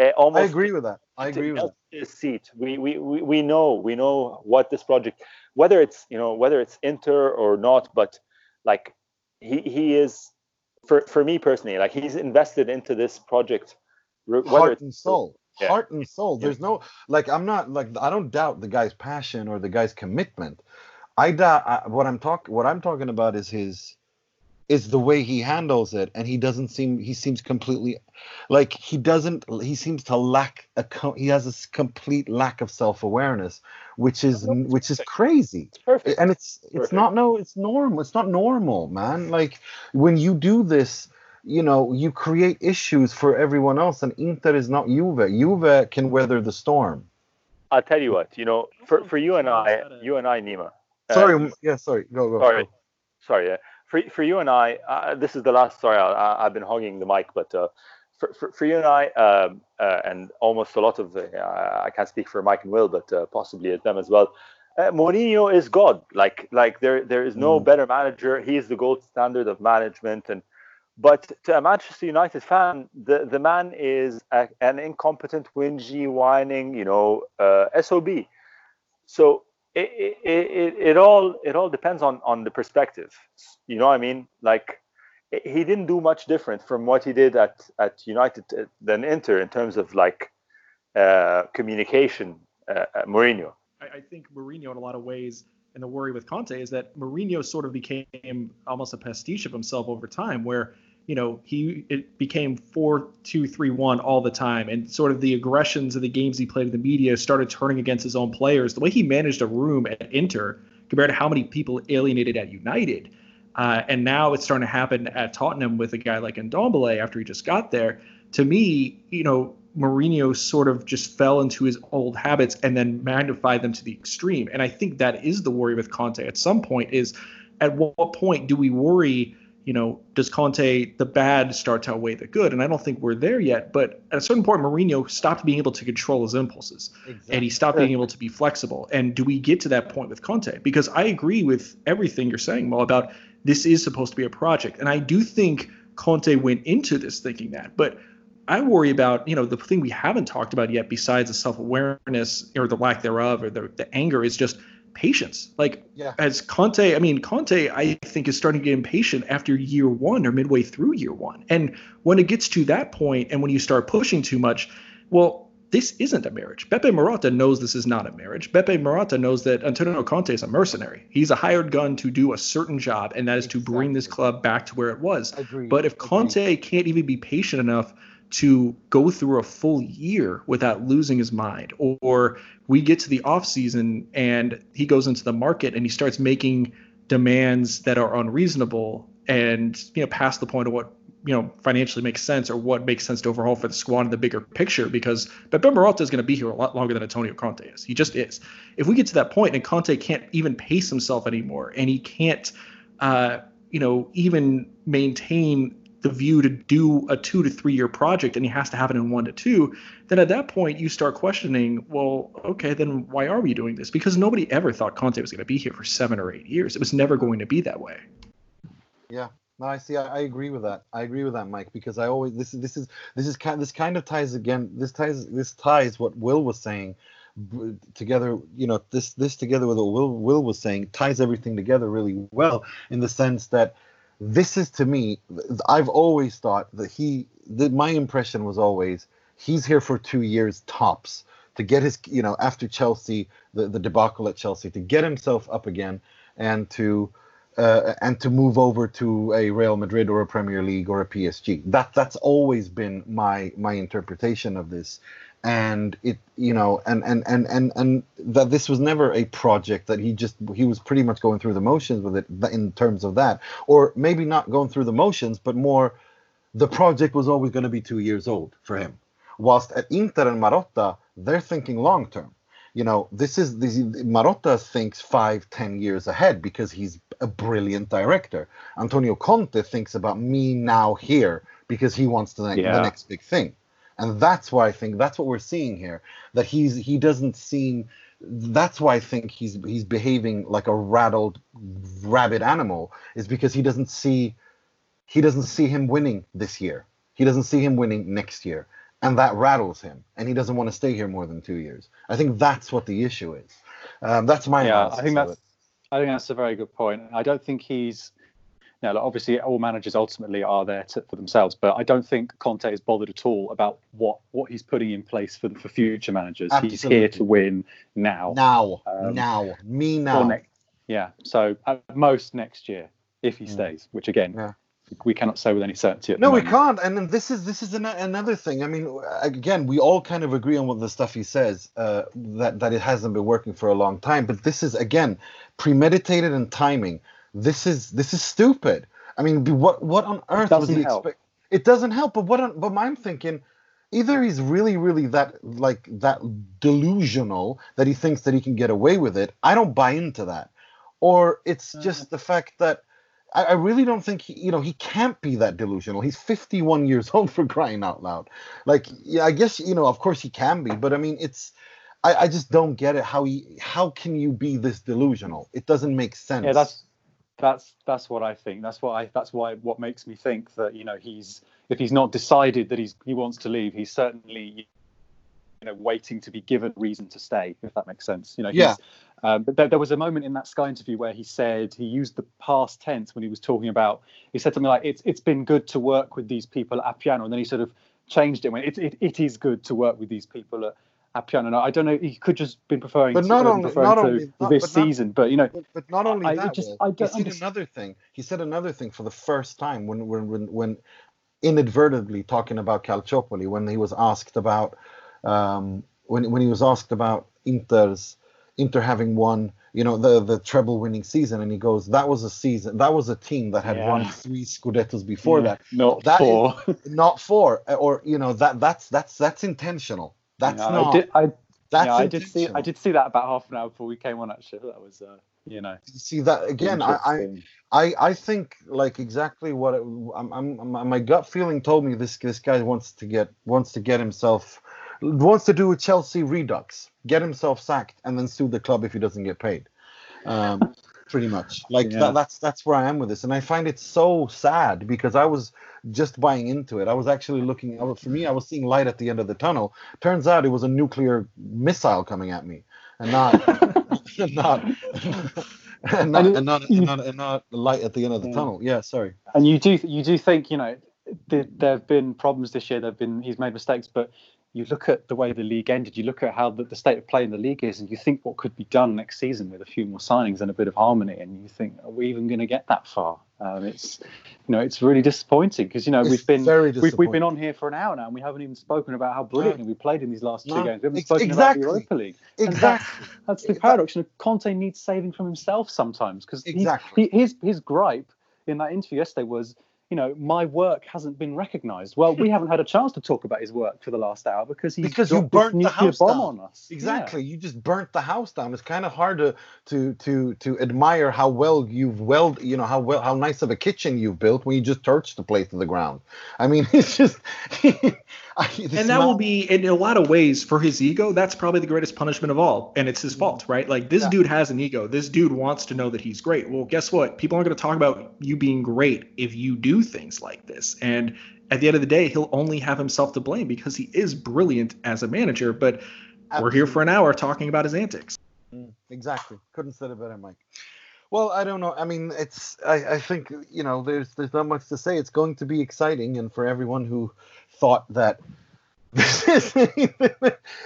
[SPEAKER 4] uh, almost.
[SPEAKER 1] I agree with that. I agree with that.
[SPEAKER 4] His seat. We, we we we know we know what this project, whether it's you know whether it's Inter or not, but like he he is for for me personally like he's invested into this project.
[SPEAKER 1] Heart and soul. Yeah. Heart and soul. There's no like I'm not like I don't doubt the guy's passion or the guy's commitment. I doubt I, what I'm talking what I'm talking about is his is the way he handles it and he doesn't seem he seems completely like he doesn't he seems to lack a he has a complete lack of self-awareness which is which is crazy
[SPEAKER 4] it's perfect
[SPEAKER 1] and it's it's perfect. not no it's normal it's not normal man like when you do this you know you create issues for everyone else and Inter is not Juve Juve can weather the storm
[SPEAKER 4] I'll tell you what you know for for you and I you and I Nima
[SPEAKER 1] uh, sorry yeah sorry go go
[SPEAKER 4] sorry
[SPEAKER 1] go.
[SPEAKER 4] sorry yeah for, for you and I, uh, this is the last. Sorry, I, have been hogging the mic, but uh, for, for, for, you and I, um, uh, and almost a lot of, I can't speak for Mike and Will, but uh, possibly them as well. Uh, Mourinho is God. Like like there there is no mm. better manager. He is the gold standard of management. And but to a Manchester United fan, the the man is a, an incompetent, whingy, whining, you know, uh, sob. So it, it, it, all it all depends on on the perspective you know what i mean like he didn't do much different from what he did at at united uh, than inter in terms of like uh, communication, uh, uh, Mourinho.
[SPEAKER 6] I, I think Mourinho, in a lot of ways, and the worry with Conte is that Mourinho sort of became almost a pastiche of himself over time, where you know he it became four two three one all the time, and sort of the aggressions of the games he played in the media started turning against his own players. The way he managed a room at Inter compared to how many people alienated at United. Uh, and now it's starting to happen at Tottenham with a guy like Ndombele after he just got there. To me, you know, Mourinho sort of just fell into his old habits and then magnified them to the extreme. And I think that is the worry with Conte at some point is at what point do we worry, you know, does Conte the bad start to outweigh the good? And I don't think we're there yet, but at a certain point Mourinho stopped being able to control his impulses exactly. and he stopped being able to be flexible. And do we get to that point with Conte? Because I agree with everything you're saying, Mo, about this is supposed to be a project. And I do think Conte went into this thinking that. But I worry about, you know, the thing we haven't talked about yet, besides the self awareness or the lack thereof or the, the anger, is just patience. Like, yeah. as Conte, I mean, Conte, I think, is starting to get impatient after year one or midway through year one. And when it gets to that point and when you start pushing too much, well, this isn't a marriage. Beppe Marotta knows this is not a marriage. Beppe Marotta knows that Antonio Conte is a mercenary. He's a hired gun to do a certain job, and that is exactly. to bring this club back to where it was. Agreed. But if Conte Agreed. can't even be patient enough to go through a full year without losing his mind or we get to the off season and he goes into the market and he starts making demands that are unreasonable and you know past the point of what you know financially makes sense or what makes sense to overhaul for the squad in the bigger picture because Beppe Marotta is going to be here a lot longer than Antonio Conte is. He just is. If we get to that point and Conte can't even pace himself anymore and he can't uh, you know even maintain the view to do a two to three year project and he has to have it in one to two, then at that point you start questioning, well, okay, then why are we doing this? Because nobody ever thought Conte was going to be here for seven or eight years. It was never going to be that way.
[SPEAKER 1] Yeah. No, I see. I, I agree with that. I agree with that, Mike, because I always this is this is this is kind this kind of ties again. This ties this ties what Will was saying together you know this this together with what will will was saying ties everything together really well in the sense that this is to me i've always thought that he that my impression was always he's here for two years tops to get his you know after chelsea the, the debacle at chelsea to get himself up again and to uh, and to move over to a Real Madrid or a Premier League or a PSG. That that's always been my my interpretation of this, and it you know and and and and and that this was never a project that he just he was pretty much going through the motions with it in terms of that. Or maybe not going through the motions but more the project was always going to be two years old for him. Whilst at inter and marotta they're thinking long term. You know this is this marotta thinks five ten years ahead because he's a brilliant director. Antonio conte thinks about me now here because he wants the, yeah. the next big thing and that's why I think that's what we're seeing here. That he's he doesn't seem. That's why I think he's he's behaving like a rattled rabid animal. Is because he doesn't see he doesn't see him winning this year. He doesn't see him winning next year, and that rattles him. And he doesn't want to stay here more than two years. I think that's what the issue is. Um, that's my
[SPEAKER 5] yeah. I think that's I think that's a very good point. I don't think he's now, like, obviously, all managers ultimately are there to, for themselves, but I don't think Conte is bothered at all about what what he's putting in place for for future managers. Absolutely. He's here to win now.
[SPEAKER 1] Now, um, now, me now.
[SPEAKER 5] Ne- yeah. So at most next year, if he mm. stays, which again. Yeah we cannot say with any certainty.
[SPEAKER 1] no, we can't. And then this is this is an, another thing. I mean, again, we all kind of agree on what the stuff he says uh, that that it hasn't been working for a long time. But this is again premeditated and timing this is this is stupid. I mean, what what on earth was he expect? It doesn't help. But what? On, but I'm thinking, either he's really really that like that delusional that he thinks that he can get away with it. I don't buy into that, or it's uh-huh. just the fact that. I, I really don't think he, you know, he can't be that delusional. He's 51 years old for crying out loud. Like, yeah, I guess you know, of course he can be, but I mean, it's, I, I just don't get it. How he, how can you be this delusional? It doesn't make sense.
[SPEAKER 5] Yeah, that's that's that's what I think. That's what I that's why what makes me think that you know he's if he's not decided that he's he wants to leave, he's certainly you know waiting to be given reason to stay. If that makes sense, you know.
[SPEAKER 1] Yeah.
[SPEAKER 5] Um, but there, there, was a moment in that Sky interview where he said he used the past tense when he was talking about. He said something like, "It's it's been good to work with these people at Appiano," and then he sort of changed it. Mean, it, it, it is good to work with these people at, at Appiano. I don't know. He could just been preferring,
[SPEAKER 1] But
[SPEAKER 5] to,
[SPEAKER 1] not
[SPEAKER 5] uh,
[SPEAKER 1] only- not
[SPEAKER 5] to
[SPEAKER 1] only- not-
[SPEAKER 5] this
[SPEAKER 1] but not-
[SPEAKER 5] season, but you know,
[SPEAKER 1] But, but not only
[SPEAKER 5] I- I
[SPEAKER 1] that,
[SPEAKER 5] just- I
[SPEAKER 1] he said
[SPEAKER 5] understand-
[SPEAKER 1] another thing. He said another thing for the first time when when when, when inadvertently talking about Calciopoli when he was asked about um, when when he was asked about Inter's Inter having won you know the the treble winning season and he goes that was a season that was a team that had won three scudettos before
[SPEAKER 5] yeah,
[SPEAKER 1] that
[SPEAKER 5] not
[SPEAKER 1] That is-
[SPEAKER 5] four.
[SPEAKER 1] not four or you know that that's that's that's intentional that's
[SPEAKER 5] Yeah,
[SPEAKER 1] not
[SPEAKER 5] I did, I,
[SPEAKER 1] that's
[SPEAKER 5] yeah, I did see. I did see that about half an hour before we came on. Actually, that was, uh, you know,
[SPEAKER 1] see that again I, I. I, I think like exactly what it, I'm, I'm, I'm- my gut feeling told me this this guy wants to get wants to get himself wants to do a Chelsea redux, get himself sacked, and then sue the club if he doesn't get paid. Um, pretty much like
[SPEAKER 5] Yeah.
[SPEAKER 1] that, that's that's where I am with this, and I find it so sad because I was just buying into it. I was actually looking. For me, I was seeing light at the end of the tunnel. Turns out it was a nuclear missile coming at me, and not and not. And not,
[SPEAKER 5] And
[SPEAKER 1] and, not, and, not, and not light at the end of the
[SPEAKER 5] Yeah.
[SPEAKER 1] tunnel. Yeah, sorry.
[SPEAKER 5] And you do you do think you know th- there have been problems this year. There've been he's made mistakes, but you look at the way the league ended. You look at how the, the state of play in the league is, and you think what could be done next season with a few more signings and a bit of harmony. And you think, are we even going to get that far? Um, it's you know it's really disappointing because you know
[SPEAKER 1] It's
[SPEAKER 5] we've been we've, we've been on here for an hour now and we haven't even spoken about how brilliantly we played in these last two
[SPEAKER 1] No,
[SPEAKER 5] games. We haven't spoken
[SPEAKER 1] exactly.
[SPEAKER 5] about the Europa League. And
[SPEAKER 1] Exactly.
[SPEAKER 5] That's the paradox. Know, Conte needs saving from himself sometimes because
[SPEAKER 1] Exactly.
[SPEAKER 5] he, his his gripe in that interview yesterday was, you know, my work hasn't been recognised. Well, we haven't had a chance to talk about his work for the last hour because he's
[SPEAKER 1] Because you burnt the house
[SPEAKER 5] bomb
[SPEAKER 1] down.
[SPEAKER 5] on us.
[SPEAKER 1] Exactly. You just burnt the house down. It's kind of hard to to to to admire how well you've well you know how well how nice of a kitchen you've built when you just torched the place to the ground. I mean, it's just. I,
[SPEAKER 6] and that will be in a lot of ways for his ego that's probably the greatest punishment of all and it's his fault right like this
[SPEAKER 1] Yeah.
[SPEAKER 6] dude has an ego this dude wants to know that he's great well guess what people aren't going to talk about you being great if you do things like this and at the end of the day he'll only have himself to blame because he is brilliant as a manager but we're here for an hour talking about his antics
[SPEAKER 1] Mm, Exactly. Couldn't said it better, Mike. Well, I don't know. I mean, it's. I, I think you know. There's there's not much to say. It's going to be exciting, and for everyone who thought that this is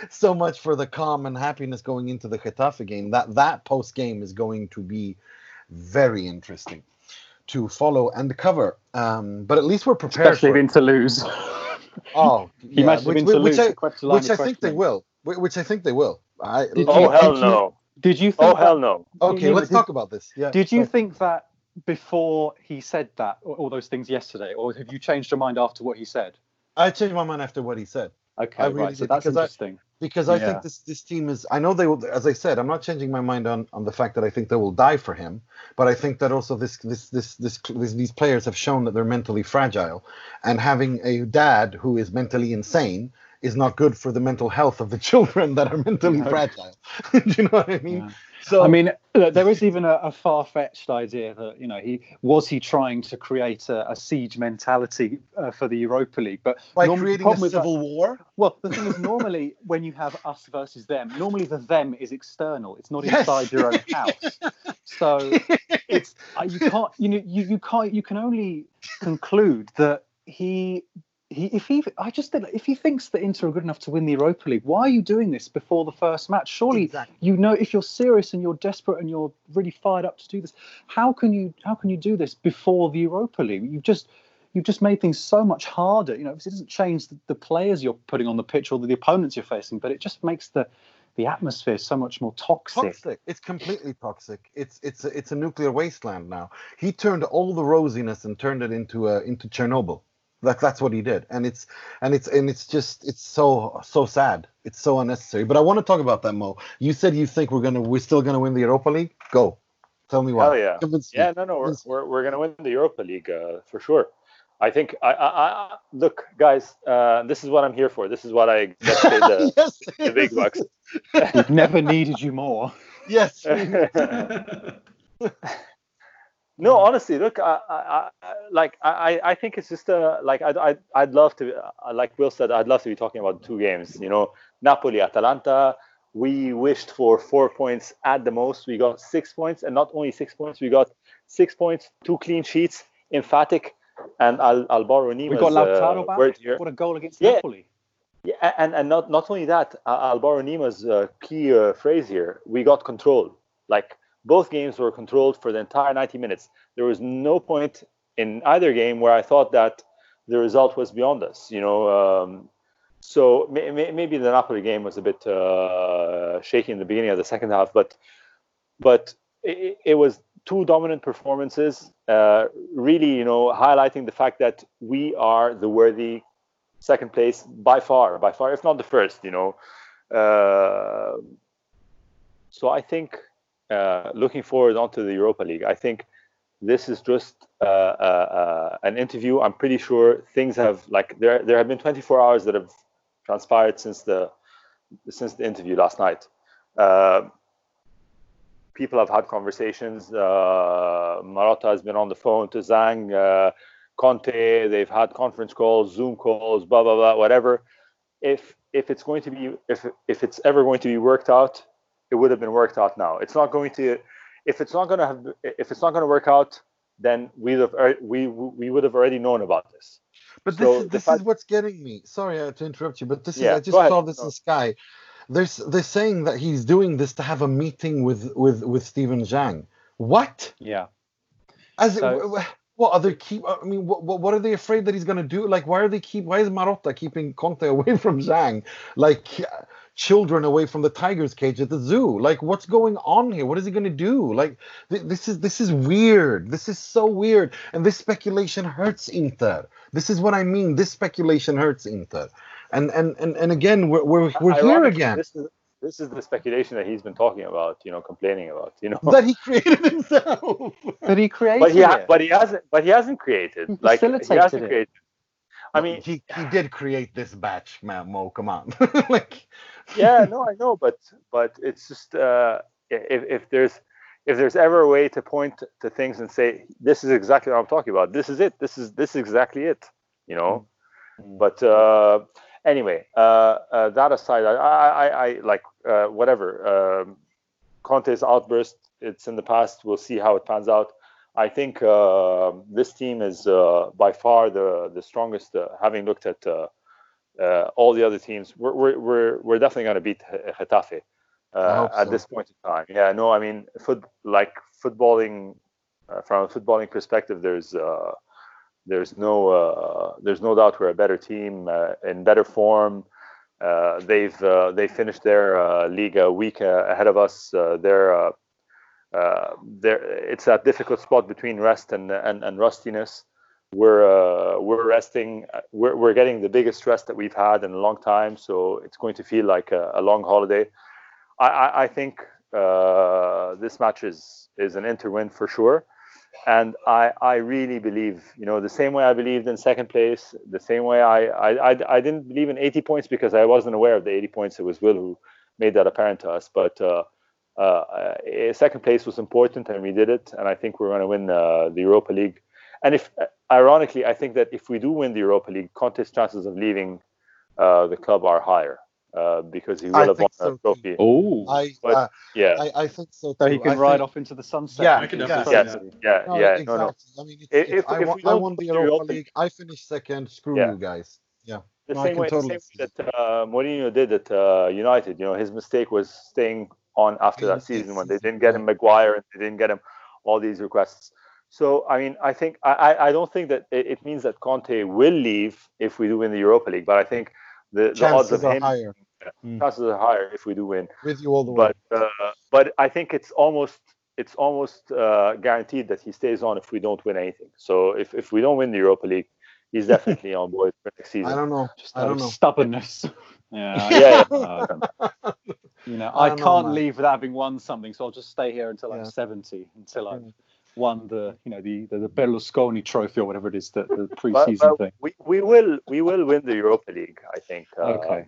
[SPEAKER 1] so much for the calm and happiness going into the Getafe game, that that post game is going to be very interesting to follow and cover. Um, but at least we're prepared
[SPEAKER 5] Especially
[SPEAKER 1] for
[SPEAKER 5] if
[SPEAKER 1] it.
[SPEAKER 5] Inter lose.
[SPEAKER 1] Oh,
[SPEAKER 5] he
[SPEAKER 1] yeah,
[SPEAKER 5] might have
[SPEAKER 1] which,
[SPEAKER 5] been to
[SPEAKER 1] which
[SPEAKER 5] lose.
[SPEAKER 1] I,
[SPEAKER 5] the question-
[SPEAKER 1] which I think they will. Which I think they will. I,
[SPEAKER 5] Did
[SPEAKER 4] Oh
[SPEAKER 5] you-
[SPEAKER 4] hell
[SPEAKER 5] did you-
[SPEAKER 4] no!
[SPEAKER 5] Did you think
[SPEAKER 4] Oh hell
[SPEAKER 5] that,
[SPEAKER 4] no!
[SPEAKER 1] Okay, let's
[SPEAKER 5] but
[SPEAKER 1] talk about this. Yeah.
[SPEAKER 5] Did you
[SPEAKER 1] so-
[SPEAKER 5] think that before he said that, all all those things yesterday, or have you changed your mind after what he said?
[SPEAKER 1] I changed my mind after what he said
[SPEAKER 5] Okay,
[SPEAKER 1] I really
[SPEAKER 5] right. So that's
[SPEAKER 1] because I-
[SPEAKER 5] interesting.
[SPEAKER 1] Because I
[SPEAKER 5] Yeah.
[SPEAKER 1] think this this team is. I know they will. As I said, I'm not changing my mind on on the fact that I think they will die for him, but I think that also this this this this, this these players have shown that they're mentally fragile, and having a dad who is mentally insane is not good for the mental health of the children that are mentally
[SPEAKER 5] No.
[SPEAKER 1] fragile. Do you know what I mean?
[SPEAKER 5] Yeah.
[SPEAKER 1] So
[SPEAKER 5] I mean, look, there is even a, a far-fetched idea that you know he was he trying to create a, a siege mentality uh, for the Europa League, but
[SPEAKER 1] like
[SPEAKER 5] norm-
[SPEAKER 1] creating a
[SPEAKER 5] with that-
[SPEAKER 1] civil war.
[SPEAKER 5] well, the thing is, normally when you have us versus them, normally the them is external; it's not
[SPEAKER 1] Yes.
[SPEAKER 5] inside your own house. So it's uh, you can't you know you, you can't you can only conclude that he he if he I just think if he thinks that Inter are good enough to win the Europa League, why are you doing this before the first match? Surely
[SPEAKER 1] Exactly.
[SPEAKER 5] you know if you're serious and you're desperate and you're really fired up to do this, how can you how can you do this before the Europa League? You've just you've just made things so much harder. You know, it doesn't change the, the players you're putting on the pitch or the, the opponents you're facing, but it just makes the the atmosphere so much more toxic.
[SPEAKER 1] toxic. It's completely toxic. It's it's a, it's a nuclear wasteland now. He turned all the rosiness and turned it into a into Chernobyl. That that's what he did, and it's and it's and it's just it's so so sad. It's so unnecessary. But I want to talk about that, Mo. You said you think we're gonna we're still gonna win the Europa League. Go, tell me why.
[SPEAKER 4] Hell yeah!
[SPEAKER 1] Convince me.
[SPEAKER 4] Yeah, no, no, we're we're, we're gonna win the Europa League uh, for sure. I think I, I, I look, guys. Uh, this is what I'm here for. This is what I get paid the,
[SPEAKER 1] yes,
[SPEAKER 4] the big bucks.
[SPEAKER 5] We've never needed you more.
[SPEAKER 1] yes.
[SPEAKER 4] no, honestly, look, I, I, I like I, I think it's just uh, like I'd, I'd, I'd love to, uh, like Will said, I'd love to be talking about two games. You know, Napoli, Atalanta. We wished for four points at the most. We got six points, and not only six points, we got six points, two clean sheets, emphatic. and I'll, I'll borrow Nima's
[SPEAKER 5] We got Lautaro
[SPEAKER 4] uh,
[SPEAKER 5] back.
[SPEAKER 4] here.
[SPEAKER 5] What a goal against
[SPEAKER 4] Yeah.
[SPEAKER 5] Napoli.
[SPEAKER 4] Yeah, and, and not, not only that, I- I'll borrow Nima's uh, key uh, phrase here. We got control. Like both games were controlled for the entire 90 minutes. There was no point in either game where I thought that the result was beyond us. You know, um, so may, may, maybe the Napoli game was a bit uh, shaky in the beginning of the second half, but but it, it was two dominant performances, uh, really, you know, highlighting the fact that we are the worthy second place by far, by far, if not the first, you know. Uh, so I think uh, looking forward onto the Europa League, I think this is just uh, uh, uh, an interview. I'm pretty sure things have like there there have been 24 hours that have transpired since the since the interview last night. Uh, people have had conversations. Marotta has been on the phone to Zhang, Conte. They've had conference calls, Zoom calls, blah blah blah, whatever. If if it's going to be if if it's ever going to be worked out, it would have been worked out now. It's not going to. If it's not going to have, if it's not going to work out, then we'd have we we would have already known about this.
[SPEAKER 1] But
[SPEAKER 4] So
[SPEAKER 1] this is this
[SPEAKER 4] fact-
[SPEAKER 1] is what's getting me. Sorry uh, to interrupt you, but this
[SPEAKER 4] Yeah,
[SPEAKER 1] is I just saw this
[SPEAKER 4] No.
[SPEAKER 1] in Sky. There's they're saying that he's doing this to have a meeting with with with Steven Zhang. What?
[SPEAKER 5] Yeah.
[SPEAKER 1] As
[SPEAKER 5] So-
[SPEAKER 1] w- w- what are they keep? I mean, what, what what are they afraid that he's gonna do? Like, why are they keep? Why is Marotta keeping Conte away from Zhang? Like uh, children away from the tiger's cage at the zoo. Like, what's going on here? What is he gonna do? Like, th- this is this is weird. This is so weird, and this speculation hurts Inter. This is what I mean. This speculation hurts Inter, and and and, and again, we're we're, we're here again.
[SPEAKER 4] This is this is the speculation that he's been talking about, you know, complaining about, you know.
[SPEAKER 1] That he created himself.
[SPEAKER 5] But he created
[SPEAKER 4] but he ha-
[SPEAKER 5] it.
[SPEAKER 4] but he hasn't but he hasn't created
[SPEAKER 5] He
[SPEAKER 4] like he
[SPEAKER 5] facilitated
[SPEAKER 4] hasn't
[SPEAKER 5] it.
[SPEAKER 4] created. I mean,
[SPEAKER 1] he he did create this batch, man. Mo, come on. like,
[SPEAKER 4] yeah, no, I know, but but it's just uh, if if there's if there's ever a way to point to things and say this is exactly what I'm talking about, this is it, this is this is exactly it, you know.
[SPEAKER 5] Mm.
[SPEAKER 4] But uh, anyway, uh, uh, that aside, I I, I, I like uh, whatever um, Conte's outburst. It's in the past. We'll see how it pans out. I think uh, this team is uh, by far the the strongest. Uh, having looked at uh, uh, all the other teams, we're we're we're, we're definitely going to beat Ge- Getafe uh, at
[SPEAKER 1] so.
[SPEAKER 4] this point in time. Yeah, no, I mean, foot like footballing uh, from a footballing perspective, there's uh, there's no uh, there's no doubt we're a better team uh, in better form. Uh, they've uh, they finished their uh, league a week uh, ahead of us. Uh, they're uh, uh, it's that difficult spot between rest and and, and rustiness. We're uh, we're resting. uh, We're, we're getting the biggest rest that we've had in a long time, so it's going to feel like a, a long holiday. I, I, I think this match is is an Inter win for sure, and I I really believe you know the same way I believed in second place, the same way I I, I, I didn't believe in 80 points because I wasn't aware of the 80 points. It was Will who made that apparent to us, but. Uh, second place was important, and we did it. And I think we're going to win uh, the Europa League. And if, ironically, I think that if we do win the Europa League, Conte's chances of leaving uh, the club are higher uh, because he will
[SPEAKER 1] I
[SPEAKER 4] have won
[SPEAKER 1] think so
[SPEAKER 4] a trophy.
[SPEAKER 5] Oh.
[SPEAKER 1] I,
[SPEAKER 4] But-
[SPEAKER 1] uh,
[SPEAKER 4] Yeah,
[SPEAKER 1] I I think so too.
[SPEAKER 5] So he can
[SPEAKER 1] I
[SPEAKER 5] ride
[SPEAKER 1] think-
[SPEAKER 5] off into the sunset.
[SPEAKER 1] Yeah,
[SPEAKER 6] I
[SPEAKER 1] yeah.
[SPEAKER 4] yes, yeah,
[SPEAKER 1] No,
[SPEAKER 4] yeah.
[SPEAKER 1] exactly.
[SPEAKER 4] No, no.
[SPEAKER 1] I mean, if,
[SPEAKER 4] If-
[SPEAKER 1] if,
[SPEAKER 4] if-
[SPEAKER 1] I,
[SPEAKER 4] if
[SPEAKER 1] won, I won the
[SPEAKER 4] win the
[SPEAKER 1] Europa
[SPEAKER 4] Europa
[SPEAKER 1] League, I finished second. Screw
[SPEAKER 4] Yeah.
[SPEAKER 1] you guys. Yeah.
[SPEAKER 4] The
[SPEAKER 1] No,
[SPEAKER 4] same way,
[SPEAKER 1] totally
[SPEAKER 4] the same way that uh, Mourinho did at uh, United. You know, his mistake was staying on after that season when they didn't get him Maguire and they didn't get him all these requests. So I mean, I think I, I- I don't think that it, it means that Conte will leave if we do win the Europa League, but I think the, the odds
[SPEAKER 1] Chances
[SPEAKER 4] of
[SPEAKER 1] are
[SPEAKER 4] him
[SPEAKER 1] higher.
[SPEAKER 4] chances are higher if we do win.
[SPEAKER 1] With you all the way.
[SPEAKER 4] But uh, but I think it's almost it's almost uh, guaranteed that he stays on if we don't win anything. So if, if we don't win the Europa League, he's definitely on board for next season.
[SPEAKER 1] I don't know.
[SPEAKER 5] Just
[SPEAKER 1] I don't know.
[SPEAKER 5] stubbornness. Yeah.
[SPEAKER 4] Yeah, yeah.
[SPEAKER 5] Uh, you know,
[SPEAKER 1] I
[SPEAKER 5] I,
[SPEAKER 1] don't know,
[SPEAKER 5] can't leave without having won something, so I'll just stay here until
[SPEAKER 1] Yeah.
[SPEAKER 5] I'm 70, until I've won the, you know, the the, the Berlusconi Trophy or whatever it is, the, the
[SPEAKER 4] But,
[SPEAKER 5] pre-season
[SPEAKER 4] but
[SPEAKER 5] thing.
[SPEAKER 4] we, we will we will win the Europa League. I think. Uh,
[SPEAKER 5] Okay.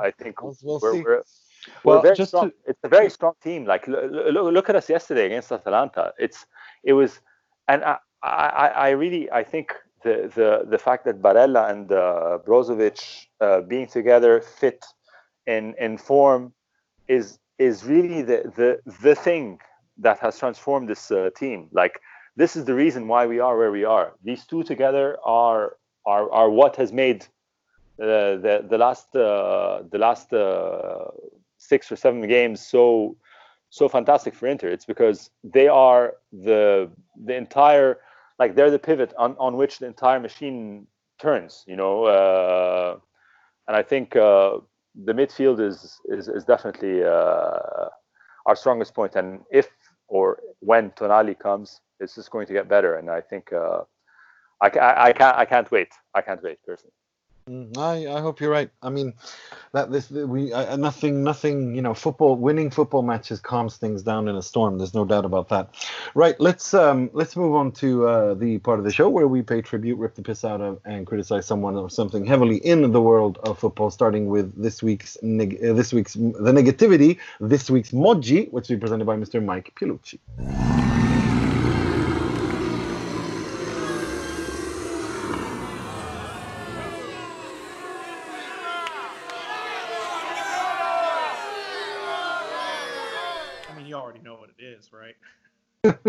[SPEAKER 4] I think
[SPEAKER 1] We'll- we'll
[SPEAKER 4] we're,
[SPEAKER 1] see.
[SPEAKER 4] we're,
[SPEAKER 5] Well,
[SPEAKER 4] we're
[SPEAKER 5] just
[SPEAKER 4] strong.
[SPEAKER 5] to-
[SPEAKER 4] It's a very strong team. Like look, look at us yesterday against Atalanta. It's it was, and I I, I really I think the the the fact that Barella and uh, Brozovic uh, being together fit in in form is is really the the the thing that has transformed this uh, team. Like this is the reason why we are where we are. These two together are are are what has made uh, the the last uh, the last uh, six or seven games so so fantastic for Inter. It's because they are the the entire like they're the pivot on, on which the entire machine turns. You know, uh, and I think uh, the midfield is is, is definitely uh, our strongest point. And if or when Tonali comes, it's just going to get better. And I think uh, I, I, I can't I can't wait. I can't wait personally.
[SPEAKER 1] Mm, I, I hope you're right. I mean, that this we uh, nothing nothing you know football winning football matches calms things down in a storm. There's no doubt about that. Right. Let's um let's move on to uh, the part of the show where we pay tribute, rip the piss out of, and criticize someone or something heavily in the world of football. Starting with this week's neg- uh, this week's the negativity, this week's moji, which will be presented by Mr. Mike Piellucci.
[SPEAKER 6] I mean, you already know what it is, right?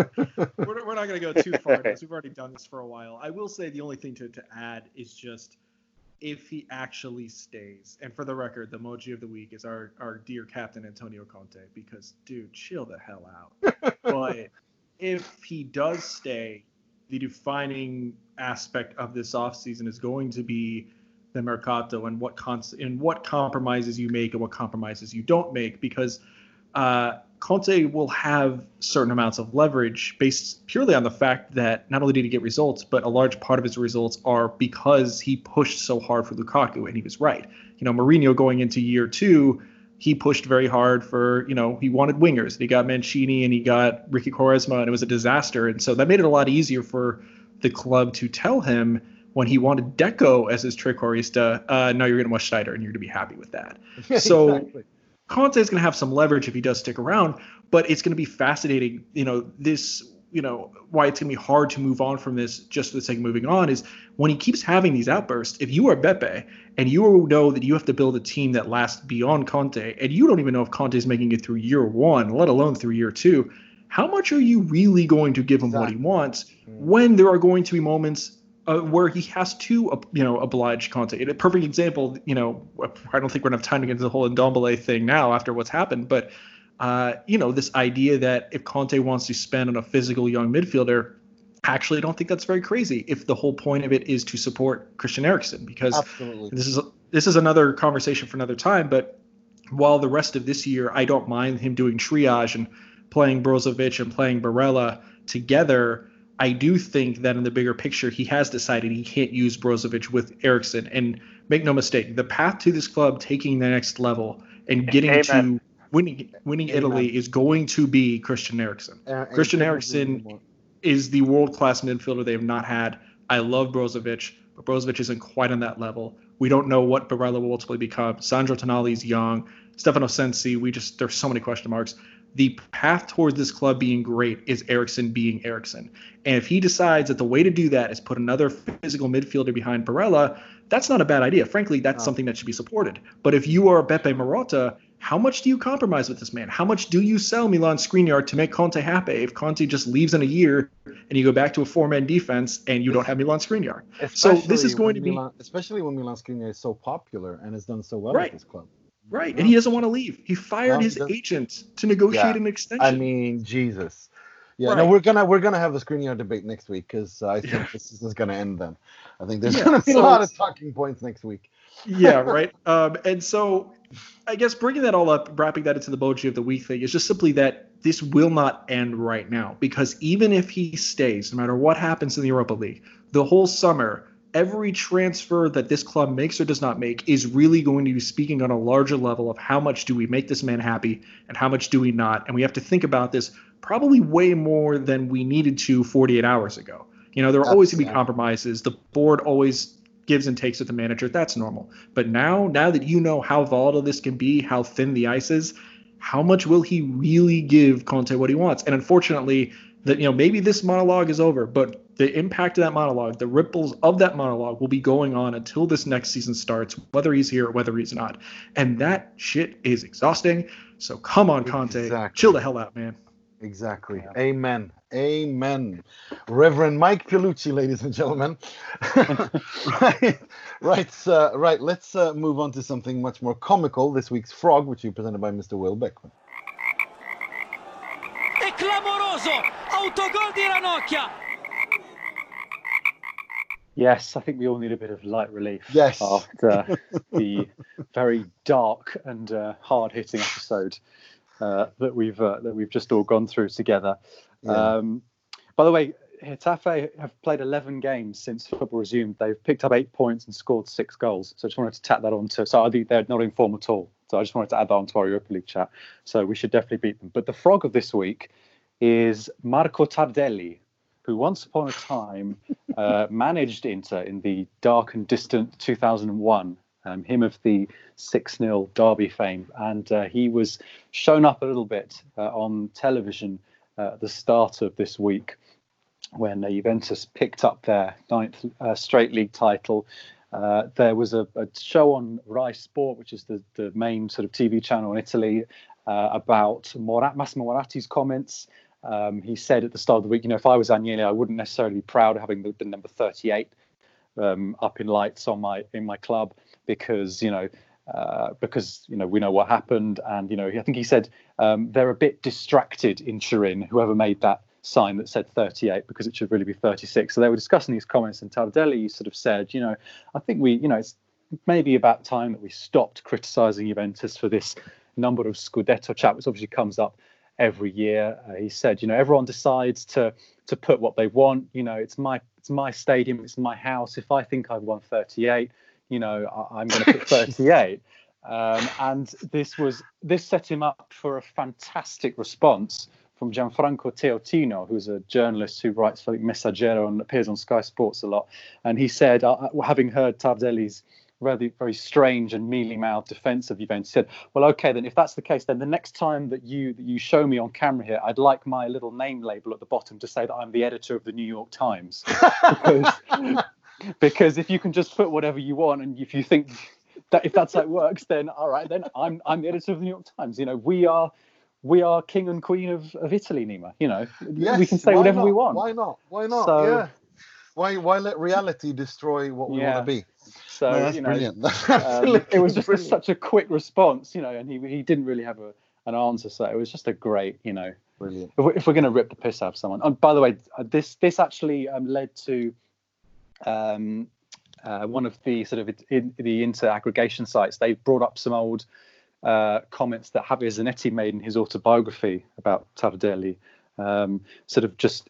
[SPEAKER 6] we're, we're not going to go too far. We've already done this for a while. I will say the only thing to, to add is just if he actually stays. And for the record, the emoji of the week is our, our dear captain Antonio Conte because, dude, chill the hell out. but if he does stay, the defining aspect of this offseason is going to be the mercato and what cons- and what compromises you make and what compromises you don't make because uh, Conte will have certain amounts of leverage based purely on the fact that not only did he get results, but a large part of his results are because he pushed so hard for Lukaku, and he was right. You know, Mourinho going into year two, he pushed very hard for, you know, he wanted wingers. And he got Mancini and he got Ricky Quaresma, and it was a disaster. And so that made it a lot easier for the club to tell him when he wanted Deco as his trequartista, uh, no, you're going to watch Sneijder and you're going to be happy with that. So
[SPEAKER 1] Exactly.
[SPEAKER 6] Conte is going to have some leverage if he does stick around, but it's going to be fascinating. You know, this, you know, why it's going to be hard to move on from this just for the sake of moving on is when he keeps having these outbursts. If you are Beppe and you know that you have to build a team that lasts beyond Conte, and you don't even know if Conte is making it through year one, let alone through year two, how much are you really going to give him what he wants when there are going to be moments uh, where he has to, uh, you know, oblige Conte. And a perfect example, you know, I don't think we're gonna have time to get into the whole Ndombele thing now after what's happened, but uh, you know, this idea that if Conte wants to spend on a physical young midfielder, actually, I don't think that's very crazy. If the whole point of it is to support Christian Eriksen, because
[SPEAKER 1] Absolutely.
[SPEAKER 6] this is this is another conversation for another time. But while the rest of this year, I don't mind him doing triage and playing Brozovic and playing Barella together. I do think that in the bigger picture, he has decided he can't use Brozovic with Eriksen. And make no mistake, the path to this club taking the next level and getting
[SPEAKER 4] Amen.
[SPEAKER 6] to winning winning
[SPEAKER 1] Amen.
[SPEAKER 6] Italy is going to be Christian Eriksen
[SPEAKER 1] Uh,
[SPEAKER 6] Christian Eriksen is the world class midfielder they have not had. I love Brozovic, but Brozovic isn't quite on that level. We don't know what Barella will ultimately become. Sandro Tonali's young. Stefano Sensi, we just there's so many question marks. The path towards this club being great is Eriksen being Eriksen. And if he decides that the way to do that is put another physical midfielder behind Barella, that's not a bad idea. Frankly, that's
[SPEAKER 1] No.
[SPEAKER 6] something that should be supported. But if you are Beppe Marotta, how much do you compromise with this man? How much do you sell Milan Skriniar to make Conte happy? If Conte just leaves in a year and you go back to a four-man defense and you don't have Milan Skriniar, So this is going to be-
[SPEAKER 1] Milan, especially when Milan Skriniar is so popular and has done so well
[SPEAKER 6] Right.
[SPEAKER 1] at this club.
[SPEAKER 6] Right? And he doesn't want to leave. He fired
[SPEAKER 1] No, he
[SPEAKER 6] his
[SPEAKER 1] doesn't.
[SPEAKER 6] agent to negotiate
[SPEAKER 1] Yeah.
[SPEAKER 6] an extension.
[SPEAKER 1] I mean, Jesus. Yeah, no, we're gonna we're gonna have the Skriniar debate next week because I think
[SPEAKER 6] Yeah.
[SPEAKER 1] this is gonna end then. I think there's
[SPEAKER 6] Yeah,
[SPEAKER 1] gonna be
[SPEAKER 6] so
[SPEAKER 1] a lot of talking points next week.
[SPEAKER 6] yeah, right. Um, and so, I guess bringing that all up, wrapping that into the Boji of the Week thing, is just simply that this will not end right now. Because even if he stays, no matter what happens in the Europa League, the whole summer, every transfer that this club makes or does not make is really going to be speaking on a larger level of how much do we make this man happy and how much do we not. And we have to think about this probably way more than we needed to 48 hours ago. You know, there are always going to be compromises. The board always gives and takes with the manager. That's normal. But now, now that you know how volatile this can be, how thin the ice is, how much will he really give Conte what he wants? And unfortunately, that you know maybe this monologue is over, but the impact of that monologue, the ripples of that monologue, will be going on until this next season starts, whether he's here or whether he's not. And that shit is exhausting. So come on, Conte,
[SPEAKER 1] Exactly.
[SPEAKER 6] chill the hell out, man.
[SPEAKER 1] Exactly.
[SPEAKER 4] Yeah.
[SPEAKER 1] Amen. Amen. Reverend Mike Piellucci, ladies and gentlemen. right, right, uh, right. Let's uh, move on to something much more comical. This week's frog, which is presented by Mr. Will Beckman.
[SPEAKER 2] È clamoroso! Autogol di Ranocchia!
[SPEAKER 5] Yes, I think we all need a bit of light relief
[SPEAKER 1] Yes.
[SPEAKER 5] after the very dark and uh, hard-hitting episode uh, that we've uh, that we've just all gone through together.
[SPEAKER 1] Yeah.
[SPEAKER 5] Um, by the way, Getafe have played 11 games since football resumed. They've picked up eight points and scored six goals. So I just wanted to tap that on to. So I think they're not in form at all. So I just wanted to add that on to our Europa League chat. So we should definitely beat them. But the frog of this week is Marco Tardelli, who once upon a time uh, managed Inter in the dark and distant 2001. Um, him of the 6 0 Derby fame. And uh, he was shown up a little bit uh, on television uh, at the start of this week when Juventus picked up their ninth uh, straight league title. Uh, there was a, a show on Rai Sport, which is the, the main sort of TV channel in Italy, uh, about Morat, Massimo Moratti's comments. Um, he said at the start of the week, you know, if I was Agnelli, I wouldn't necessarily be proud of having the, the number 38 um, up in lights on my in my club because you know uh, because you know we know what happened and you know I think he said um, they're a bit distracted in Turin whoever made that sign that said 38 because it should really be 36 so they were discussing these comments and Tardelli sort of said you know I think we you know it's maybe about time that we stopped criticizing Juventus for this number of Scudetto chat which obviously comes up every year. Uh, he said you know everyone decides to to put what they want. You know it's my it's my stadium it's my house. If I think I've won 38 you know I, I'm going to put 38 um, and this was this set him up for a fantastic response from Gianfranco Teotino, who's a journalist who writes for like, Messaggero and appears on Sky Sports a lot. And he said, uh, having heard Tardelli's very very strange and mealy mouthed defense of Juventus, he said, "Well, okay, then if that's the case, then the next time that you that you show me on camera here, I'd like my little name label at the bottom to say that I'm the editor of the New York Times." because, because if you can just put whatever you want, and if you think that if that's how it works, then all right, then I'm I'm the editor of the New York Times. You know, we are we are king and queen of, of Italy, Nima. You know,
[SPEAKER 1] Yes,
[SPEAKER 5] we can say whatever
[SPEAKER 1] not?
[SPEAKER 5] we want.
[SPEAKER 1] Why not? Why not?
[SPEAKER 5] So-
[SPEAKER 1] yeah. Why why let reality destroy what we
[SPEAKER 5] Yeah.
[SPEAKER 1] want to be?
[SPEAKER 5] So
[SPEAKER 1] No, that's
[SPEAKER 5] you know,
[SPEAKER 1] brilliant. That's
[SPEAKER 5] um, it was just
[SPEAKER 1] brilliant.
[SPEAKER 5] such a quick response, you know, and he he didn't really have a, an answer. So it was just a great, you know,
[SPEAKER 1] brilliant.
[SPEAKER 5] if we're, if we're going to rip the piss out of someone. And by the way, uh, this this actually um, led to um, uh, one of the sort of in, the inter aggregation sites. They brought up some old uh, comments that Javier Zanetti made in his autobiography about Tardelli, um, sort of just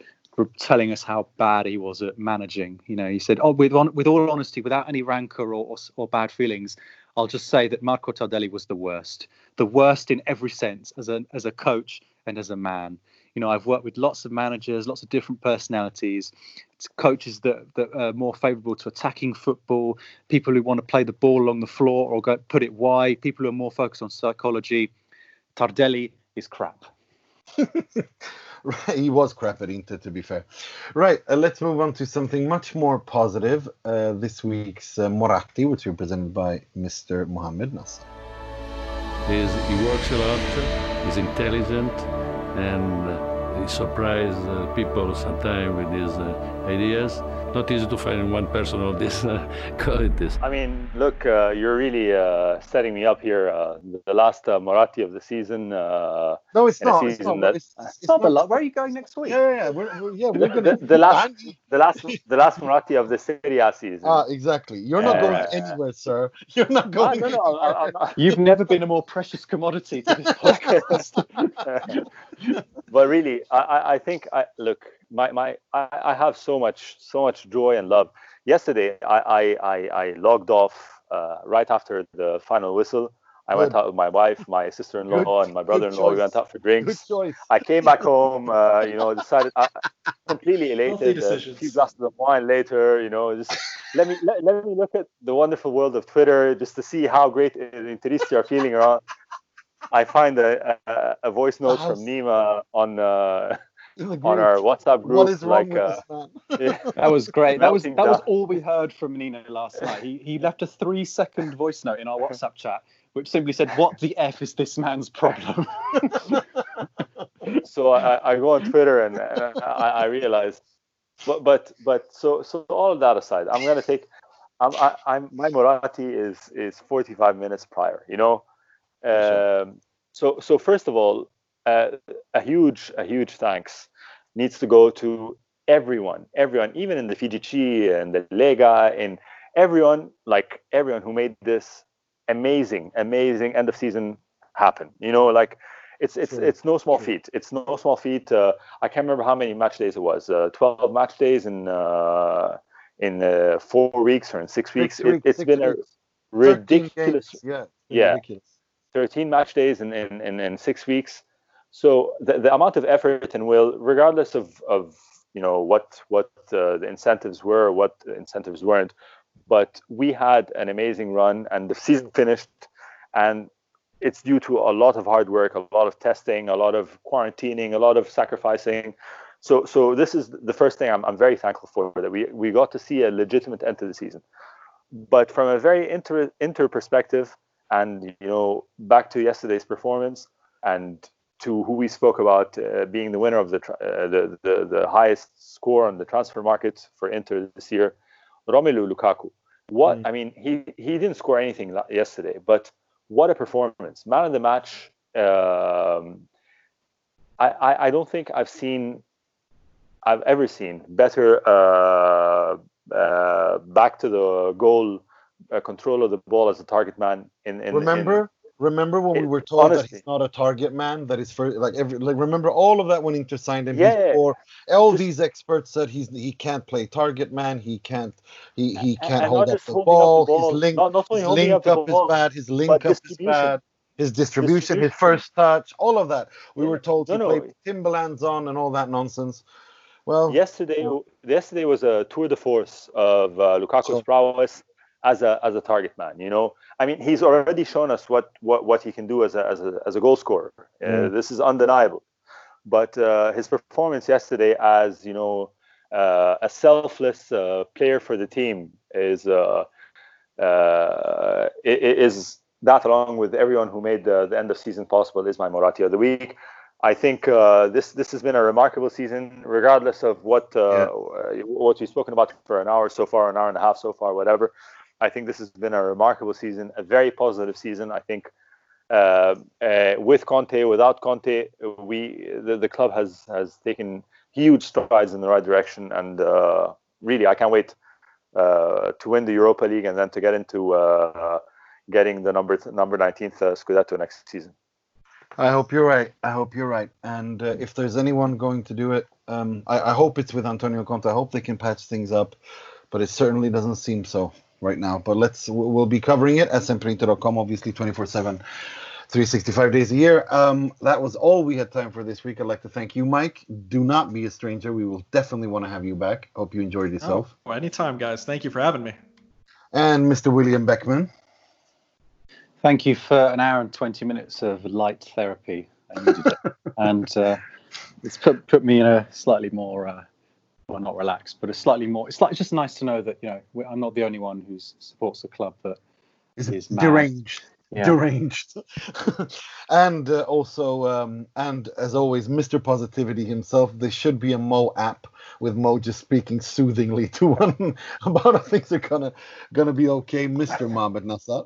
[SPEAKER 5] telling us how bad he was at managing. You know, he said, "Oh, with on, with all honesty, without any rancor or, or or bad feelings, I'll just say that Marco Tardelli was the worst, the worst in every sense as a as a coach and as a man. You know, I've worked with lots of managers, lots of different personalities, coaches that that are more favourable to attacking football, people who want to play the ball along the floor or go put it wide, people who are more focused on psychology. Tardelli is crap.
[SPEAKER 1] Right, he was crap at Inter, to be fair. Right, uh, let's move on to something much more positive. Uh, this week's uh, Moratti, which is presented by Mr. Mohammed Nasser.
[SPEAKER 7] He's, he works a lot, he's intelligent, and uh, he surprises uh, people sometimes with his uh, ideas. Not easy to find one person of this uh, qualities.
[SPEAKER 4] I mean, look, uh, you're really uh, setting me up here. Uh, the last uh, Moratti of the season. Uh,
[SPEAKER 1] No, it's not. It's not.
[SPEAKER 4] that-
[SPEAKER 1] It's, it's
[SPEAKER 5] Stop a
[SPEAKER 1] not-
[SPEAKER 5] lot. Where are you going next week?
[SPEAKER 1] Yeah, yeah, yeah. We're, we're, yeah, we're
[SPEAKER 4] the,
[SPEAKER 1] gonna.
[SPEAKER 4] the last,
[SPEAKER 1] Andy-
[SPEAKER 4] the last, the last Moratti of the Serie A season.
[SPEAKER 1] Ah, exactly. You're not going anywhere, sir. You're not going.
[SPEAKER 4] no, no, I- I- I'm not.
[SPEAKER 5] You've never been a more precious commodity to this podcast.
[SPEAKER 4] but really, I, I, think I look, my, my I, I have so much so much joy and love. Yesterday, I I, I, I logged off uh, right after the final whistle. I went out with my wife, my sister-in-law,
[SPEAKER 1] Good-
[SPEAKER 4] and my brother-in-law. We went out for
[SPEAKER 1] Good
[SPEAKER 4] drinks. I came back home, uh, you know, decided I, completely elated. A few glasses of wine later, you know, just let me let, let me look at the wonderful world of Twitter just to see how great Interisti are feeling around. I find a, a, a voice note from
[SPEAKER 1] How's-
[SPEAKER 4] Nima on uh, on our WhatsApp group.
[SPEAKER 1] What is wrong
[SPEAKER 4] like,
[SPEAKER 1] with
[SPEAKER 4] uh,
[SPEAKER 1] this
[SPEAKER 4] yeah.
[SPEAKER 5] That was great. That was
[SPEAKER 4] Melting
[SPEAKER 5] that was all we heard from Nino last night. He he left a three second voice note in our WhatsApp chat, which simply said, "What the f is this man's problem?"
[SPEAKER 4] so I, I go on Twitter and, and I, I realize, but but but so so all of that aside, I'm gonna take. I'm, I, I'm my Moratti is is 45 minutes prior. You know, um, so so first of all, uh, a huge a huge thanks needs to go to everyone, everyone, even in the FIGC and the Lega and everyone, like everyone who made this amazing, amazing end of season happen. You know, like it's it's
[SPEAKER 1] True.
[SPEAKER 4] it's no small feat. It's no small feat. Uh, I can't remember how many match days it was. Uh, Twelve match days in uh, in uh, four weeks or in six weeks.
[SPEAKER 1] Six
[SPEAKER 4] It,
[SPEAKER 1] six
[SPEAKER 4] been a
[SPEAKER 1] weeks. 13
[SPEAKER 4] ridiculous
[SPEAKER 1] Yeah.
[SPEAKER 4] Yeah.
[SPEAKER 1] Ridiculous.
[SPEAKER 4] 13 match days in, in, in, in six weeks. So the, the amount of effort and will, regardless of, of you know what what uh, the incentives were, what incentives weren't, but we had an amazing run and the season finished, and it's due to a lot of hard work, a lot of testing, a lot of quarantining, a lot of sacrificing. So so this is the first thing I'm, I'm very thankful for that we we got to see a legitimate end to the season. But from a very inter inter perspective, and you know back to yesterday's performance and to who we spoke about uh, being the winner of the, uh, the the the highest score on the transfer market for Inter this year, Romelu Lukaku. What I mean, he he didn't score anything yesterday, but what a performance! Man of the match. Um, I, I I don't think I've seen I've ever seen better uh, uh, back to the goal uh, control of the ball as a target man in, in
[SPEAKER 1] remember, remember when we were told that he's not a target man, that is for like every like remember all of that when Inter signed him.
[SPEAKER 4] Yeah.
[SPEAKER 1] Or all these experts said he's he can't play target man. He can't he he can't
[SPEAKER 4] and
[SPEAKER 1] hold
[SPEAKER 4] not
[SPEAKER 1] up the
[SPEAKER 4] holding up the
[SPEAKER 1] ball.
[SPEAKER 4] ball,
[SPEAKER 1] His link
[SPEAKER 4] not- not
[SPEAKER 1] his link
[SPEAKER 4] up
[SPEAKER 1] up
[SPEAKER 4] ball,
[SPEAKER 1] is bad. His link up is bad. His distribution, his first touch, all of that. We
[SPEAKER 4] Yeah.
[SPEAKER 1] were told he
[SPEAKER 4] No,
[SPEAKER 1] with Timberlands on and all that nonsense. Well,
[SPEAKER 4] yesterday yesterday was a tour de force of uh, Lukaku's
[SPEAKER 1] Sure.
[SPEAKER 4] prowess as a as a target man. You know, I mean, he's already shown us what what, what he can do as a as a as a goal scorer. Uh,
[SPEAKER 1] Mm.
[SPEAKER 4] this is undeniable. But uh, his performance yesterday, as you know, uh, a selfless uh, player for the team, is uh, uh, is that along with everyone who made the, the end of season possible is my Moratti of the week. I think uh, this this has been a remarkable season, regardless of what uh, what we've spoken about for an hour so far, an hour and a half so far, whatever. I think this has been a remarkable season, a very positive season. I think uh, uh, with Conte, without Conte, we the, the club has has taken huge strides in the right direction, and uh, really, I can't wait uh, to win the Europa League and then to get into uh, getting the number number 19th uh, Scudetto next season.
[SPEAKER 1] I hope you're right. I hope you're right. And if there's anyone going to do it, um, I, I hope it's with Antonio Conte. I hope they can patch things up, but it certainly doesn't seem so right now. But let's we'll we'll be covering it at sempreinter.com, obviously 24/7, 365 days a year. Um, that was all we had time for this week. I'd like to thank you, Mike. Do not be a stranger. We will definitely want to have you back. Hope you enjoyed yourself.
[SPEAKER 6] Oh, anytime, guys. Thank you for having me.
[SPEAKER 1] And Mr. William Beckman.
[SPEAKER 5] Thank you for an hour and 20 minutes of light therapy. I needed it. and uh, it's put, put me in a slightly more, uh, well, not relaxed, but a slightly more, it's like just nice to know that, you know, I'm not the only one who supports a club that
[SPEAKER 1] Is
[SPEAKER 5] is
[SPEAKER 1] deranged.
[SPEAKER 5] Yeah.
[SPEAKER 1] deranged and uh, also um, and as always mr positivity himself there should be a mo app with mo just speaking soothingly to one about how things are gonna gonna be okay mr mohammed nasser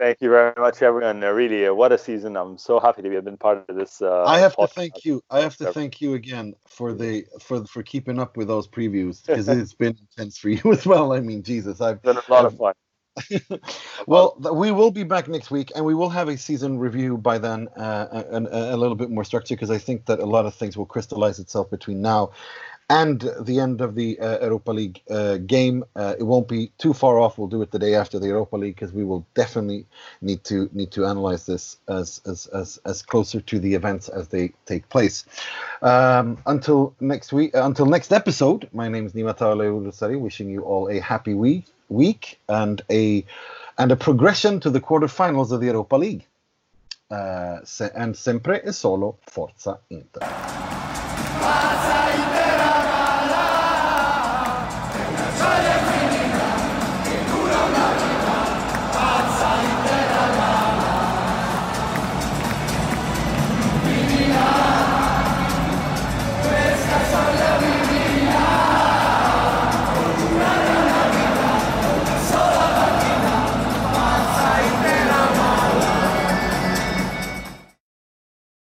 [SPEAKER 4] Thank you very much, everyone. Uh, really, uh, what a season! I'm so happy to have been part of this. Uh,
[SPEAKER 1] i have to thank you i have to thank you again for the for for keeping up with those previews because it's been intense for you as well i mean jesus i've
[SPEAKER 4] It's been a lot of fun.
[SPEAKER 1] well, we will be back next week, and we will have a season review by then, uh, and a, a little bit more structure because I think that a lot of things will crystallize itself between now and the end of the uh, Europa League uh, game. Uh, it won't be too far off. We'll do it the day after the Europa League because we will definitely need to need to analyze this as as as, as closer to the events as they take place. Um, until next week, uh, until next episode. My name is Nima Tavallaey Roodsari, wishing you all a happy week week and a and a progression to the quarterfinals of the Europa League. Uh, and sempre e solo Forza Inter.
[SPEAKER 2] Pasa Inter!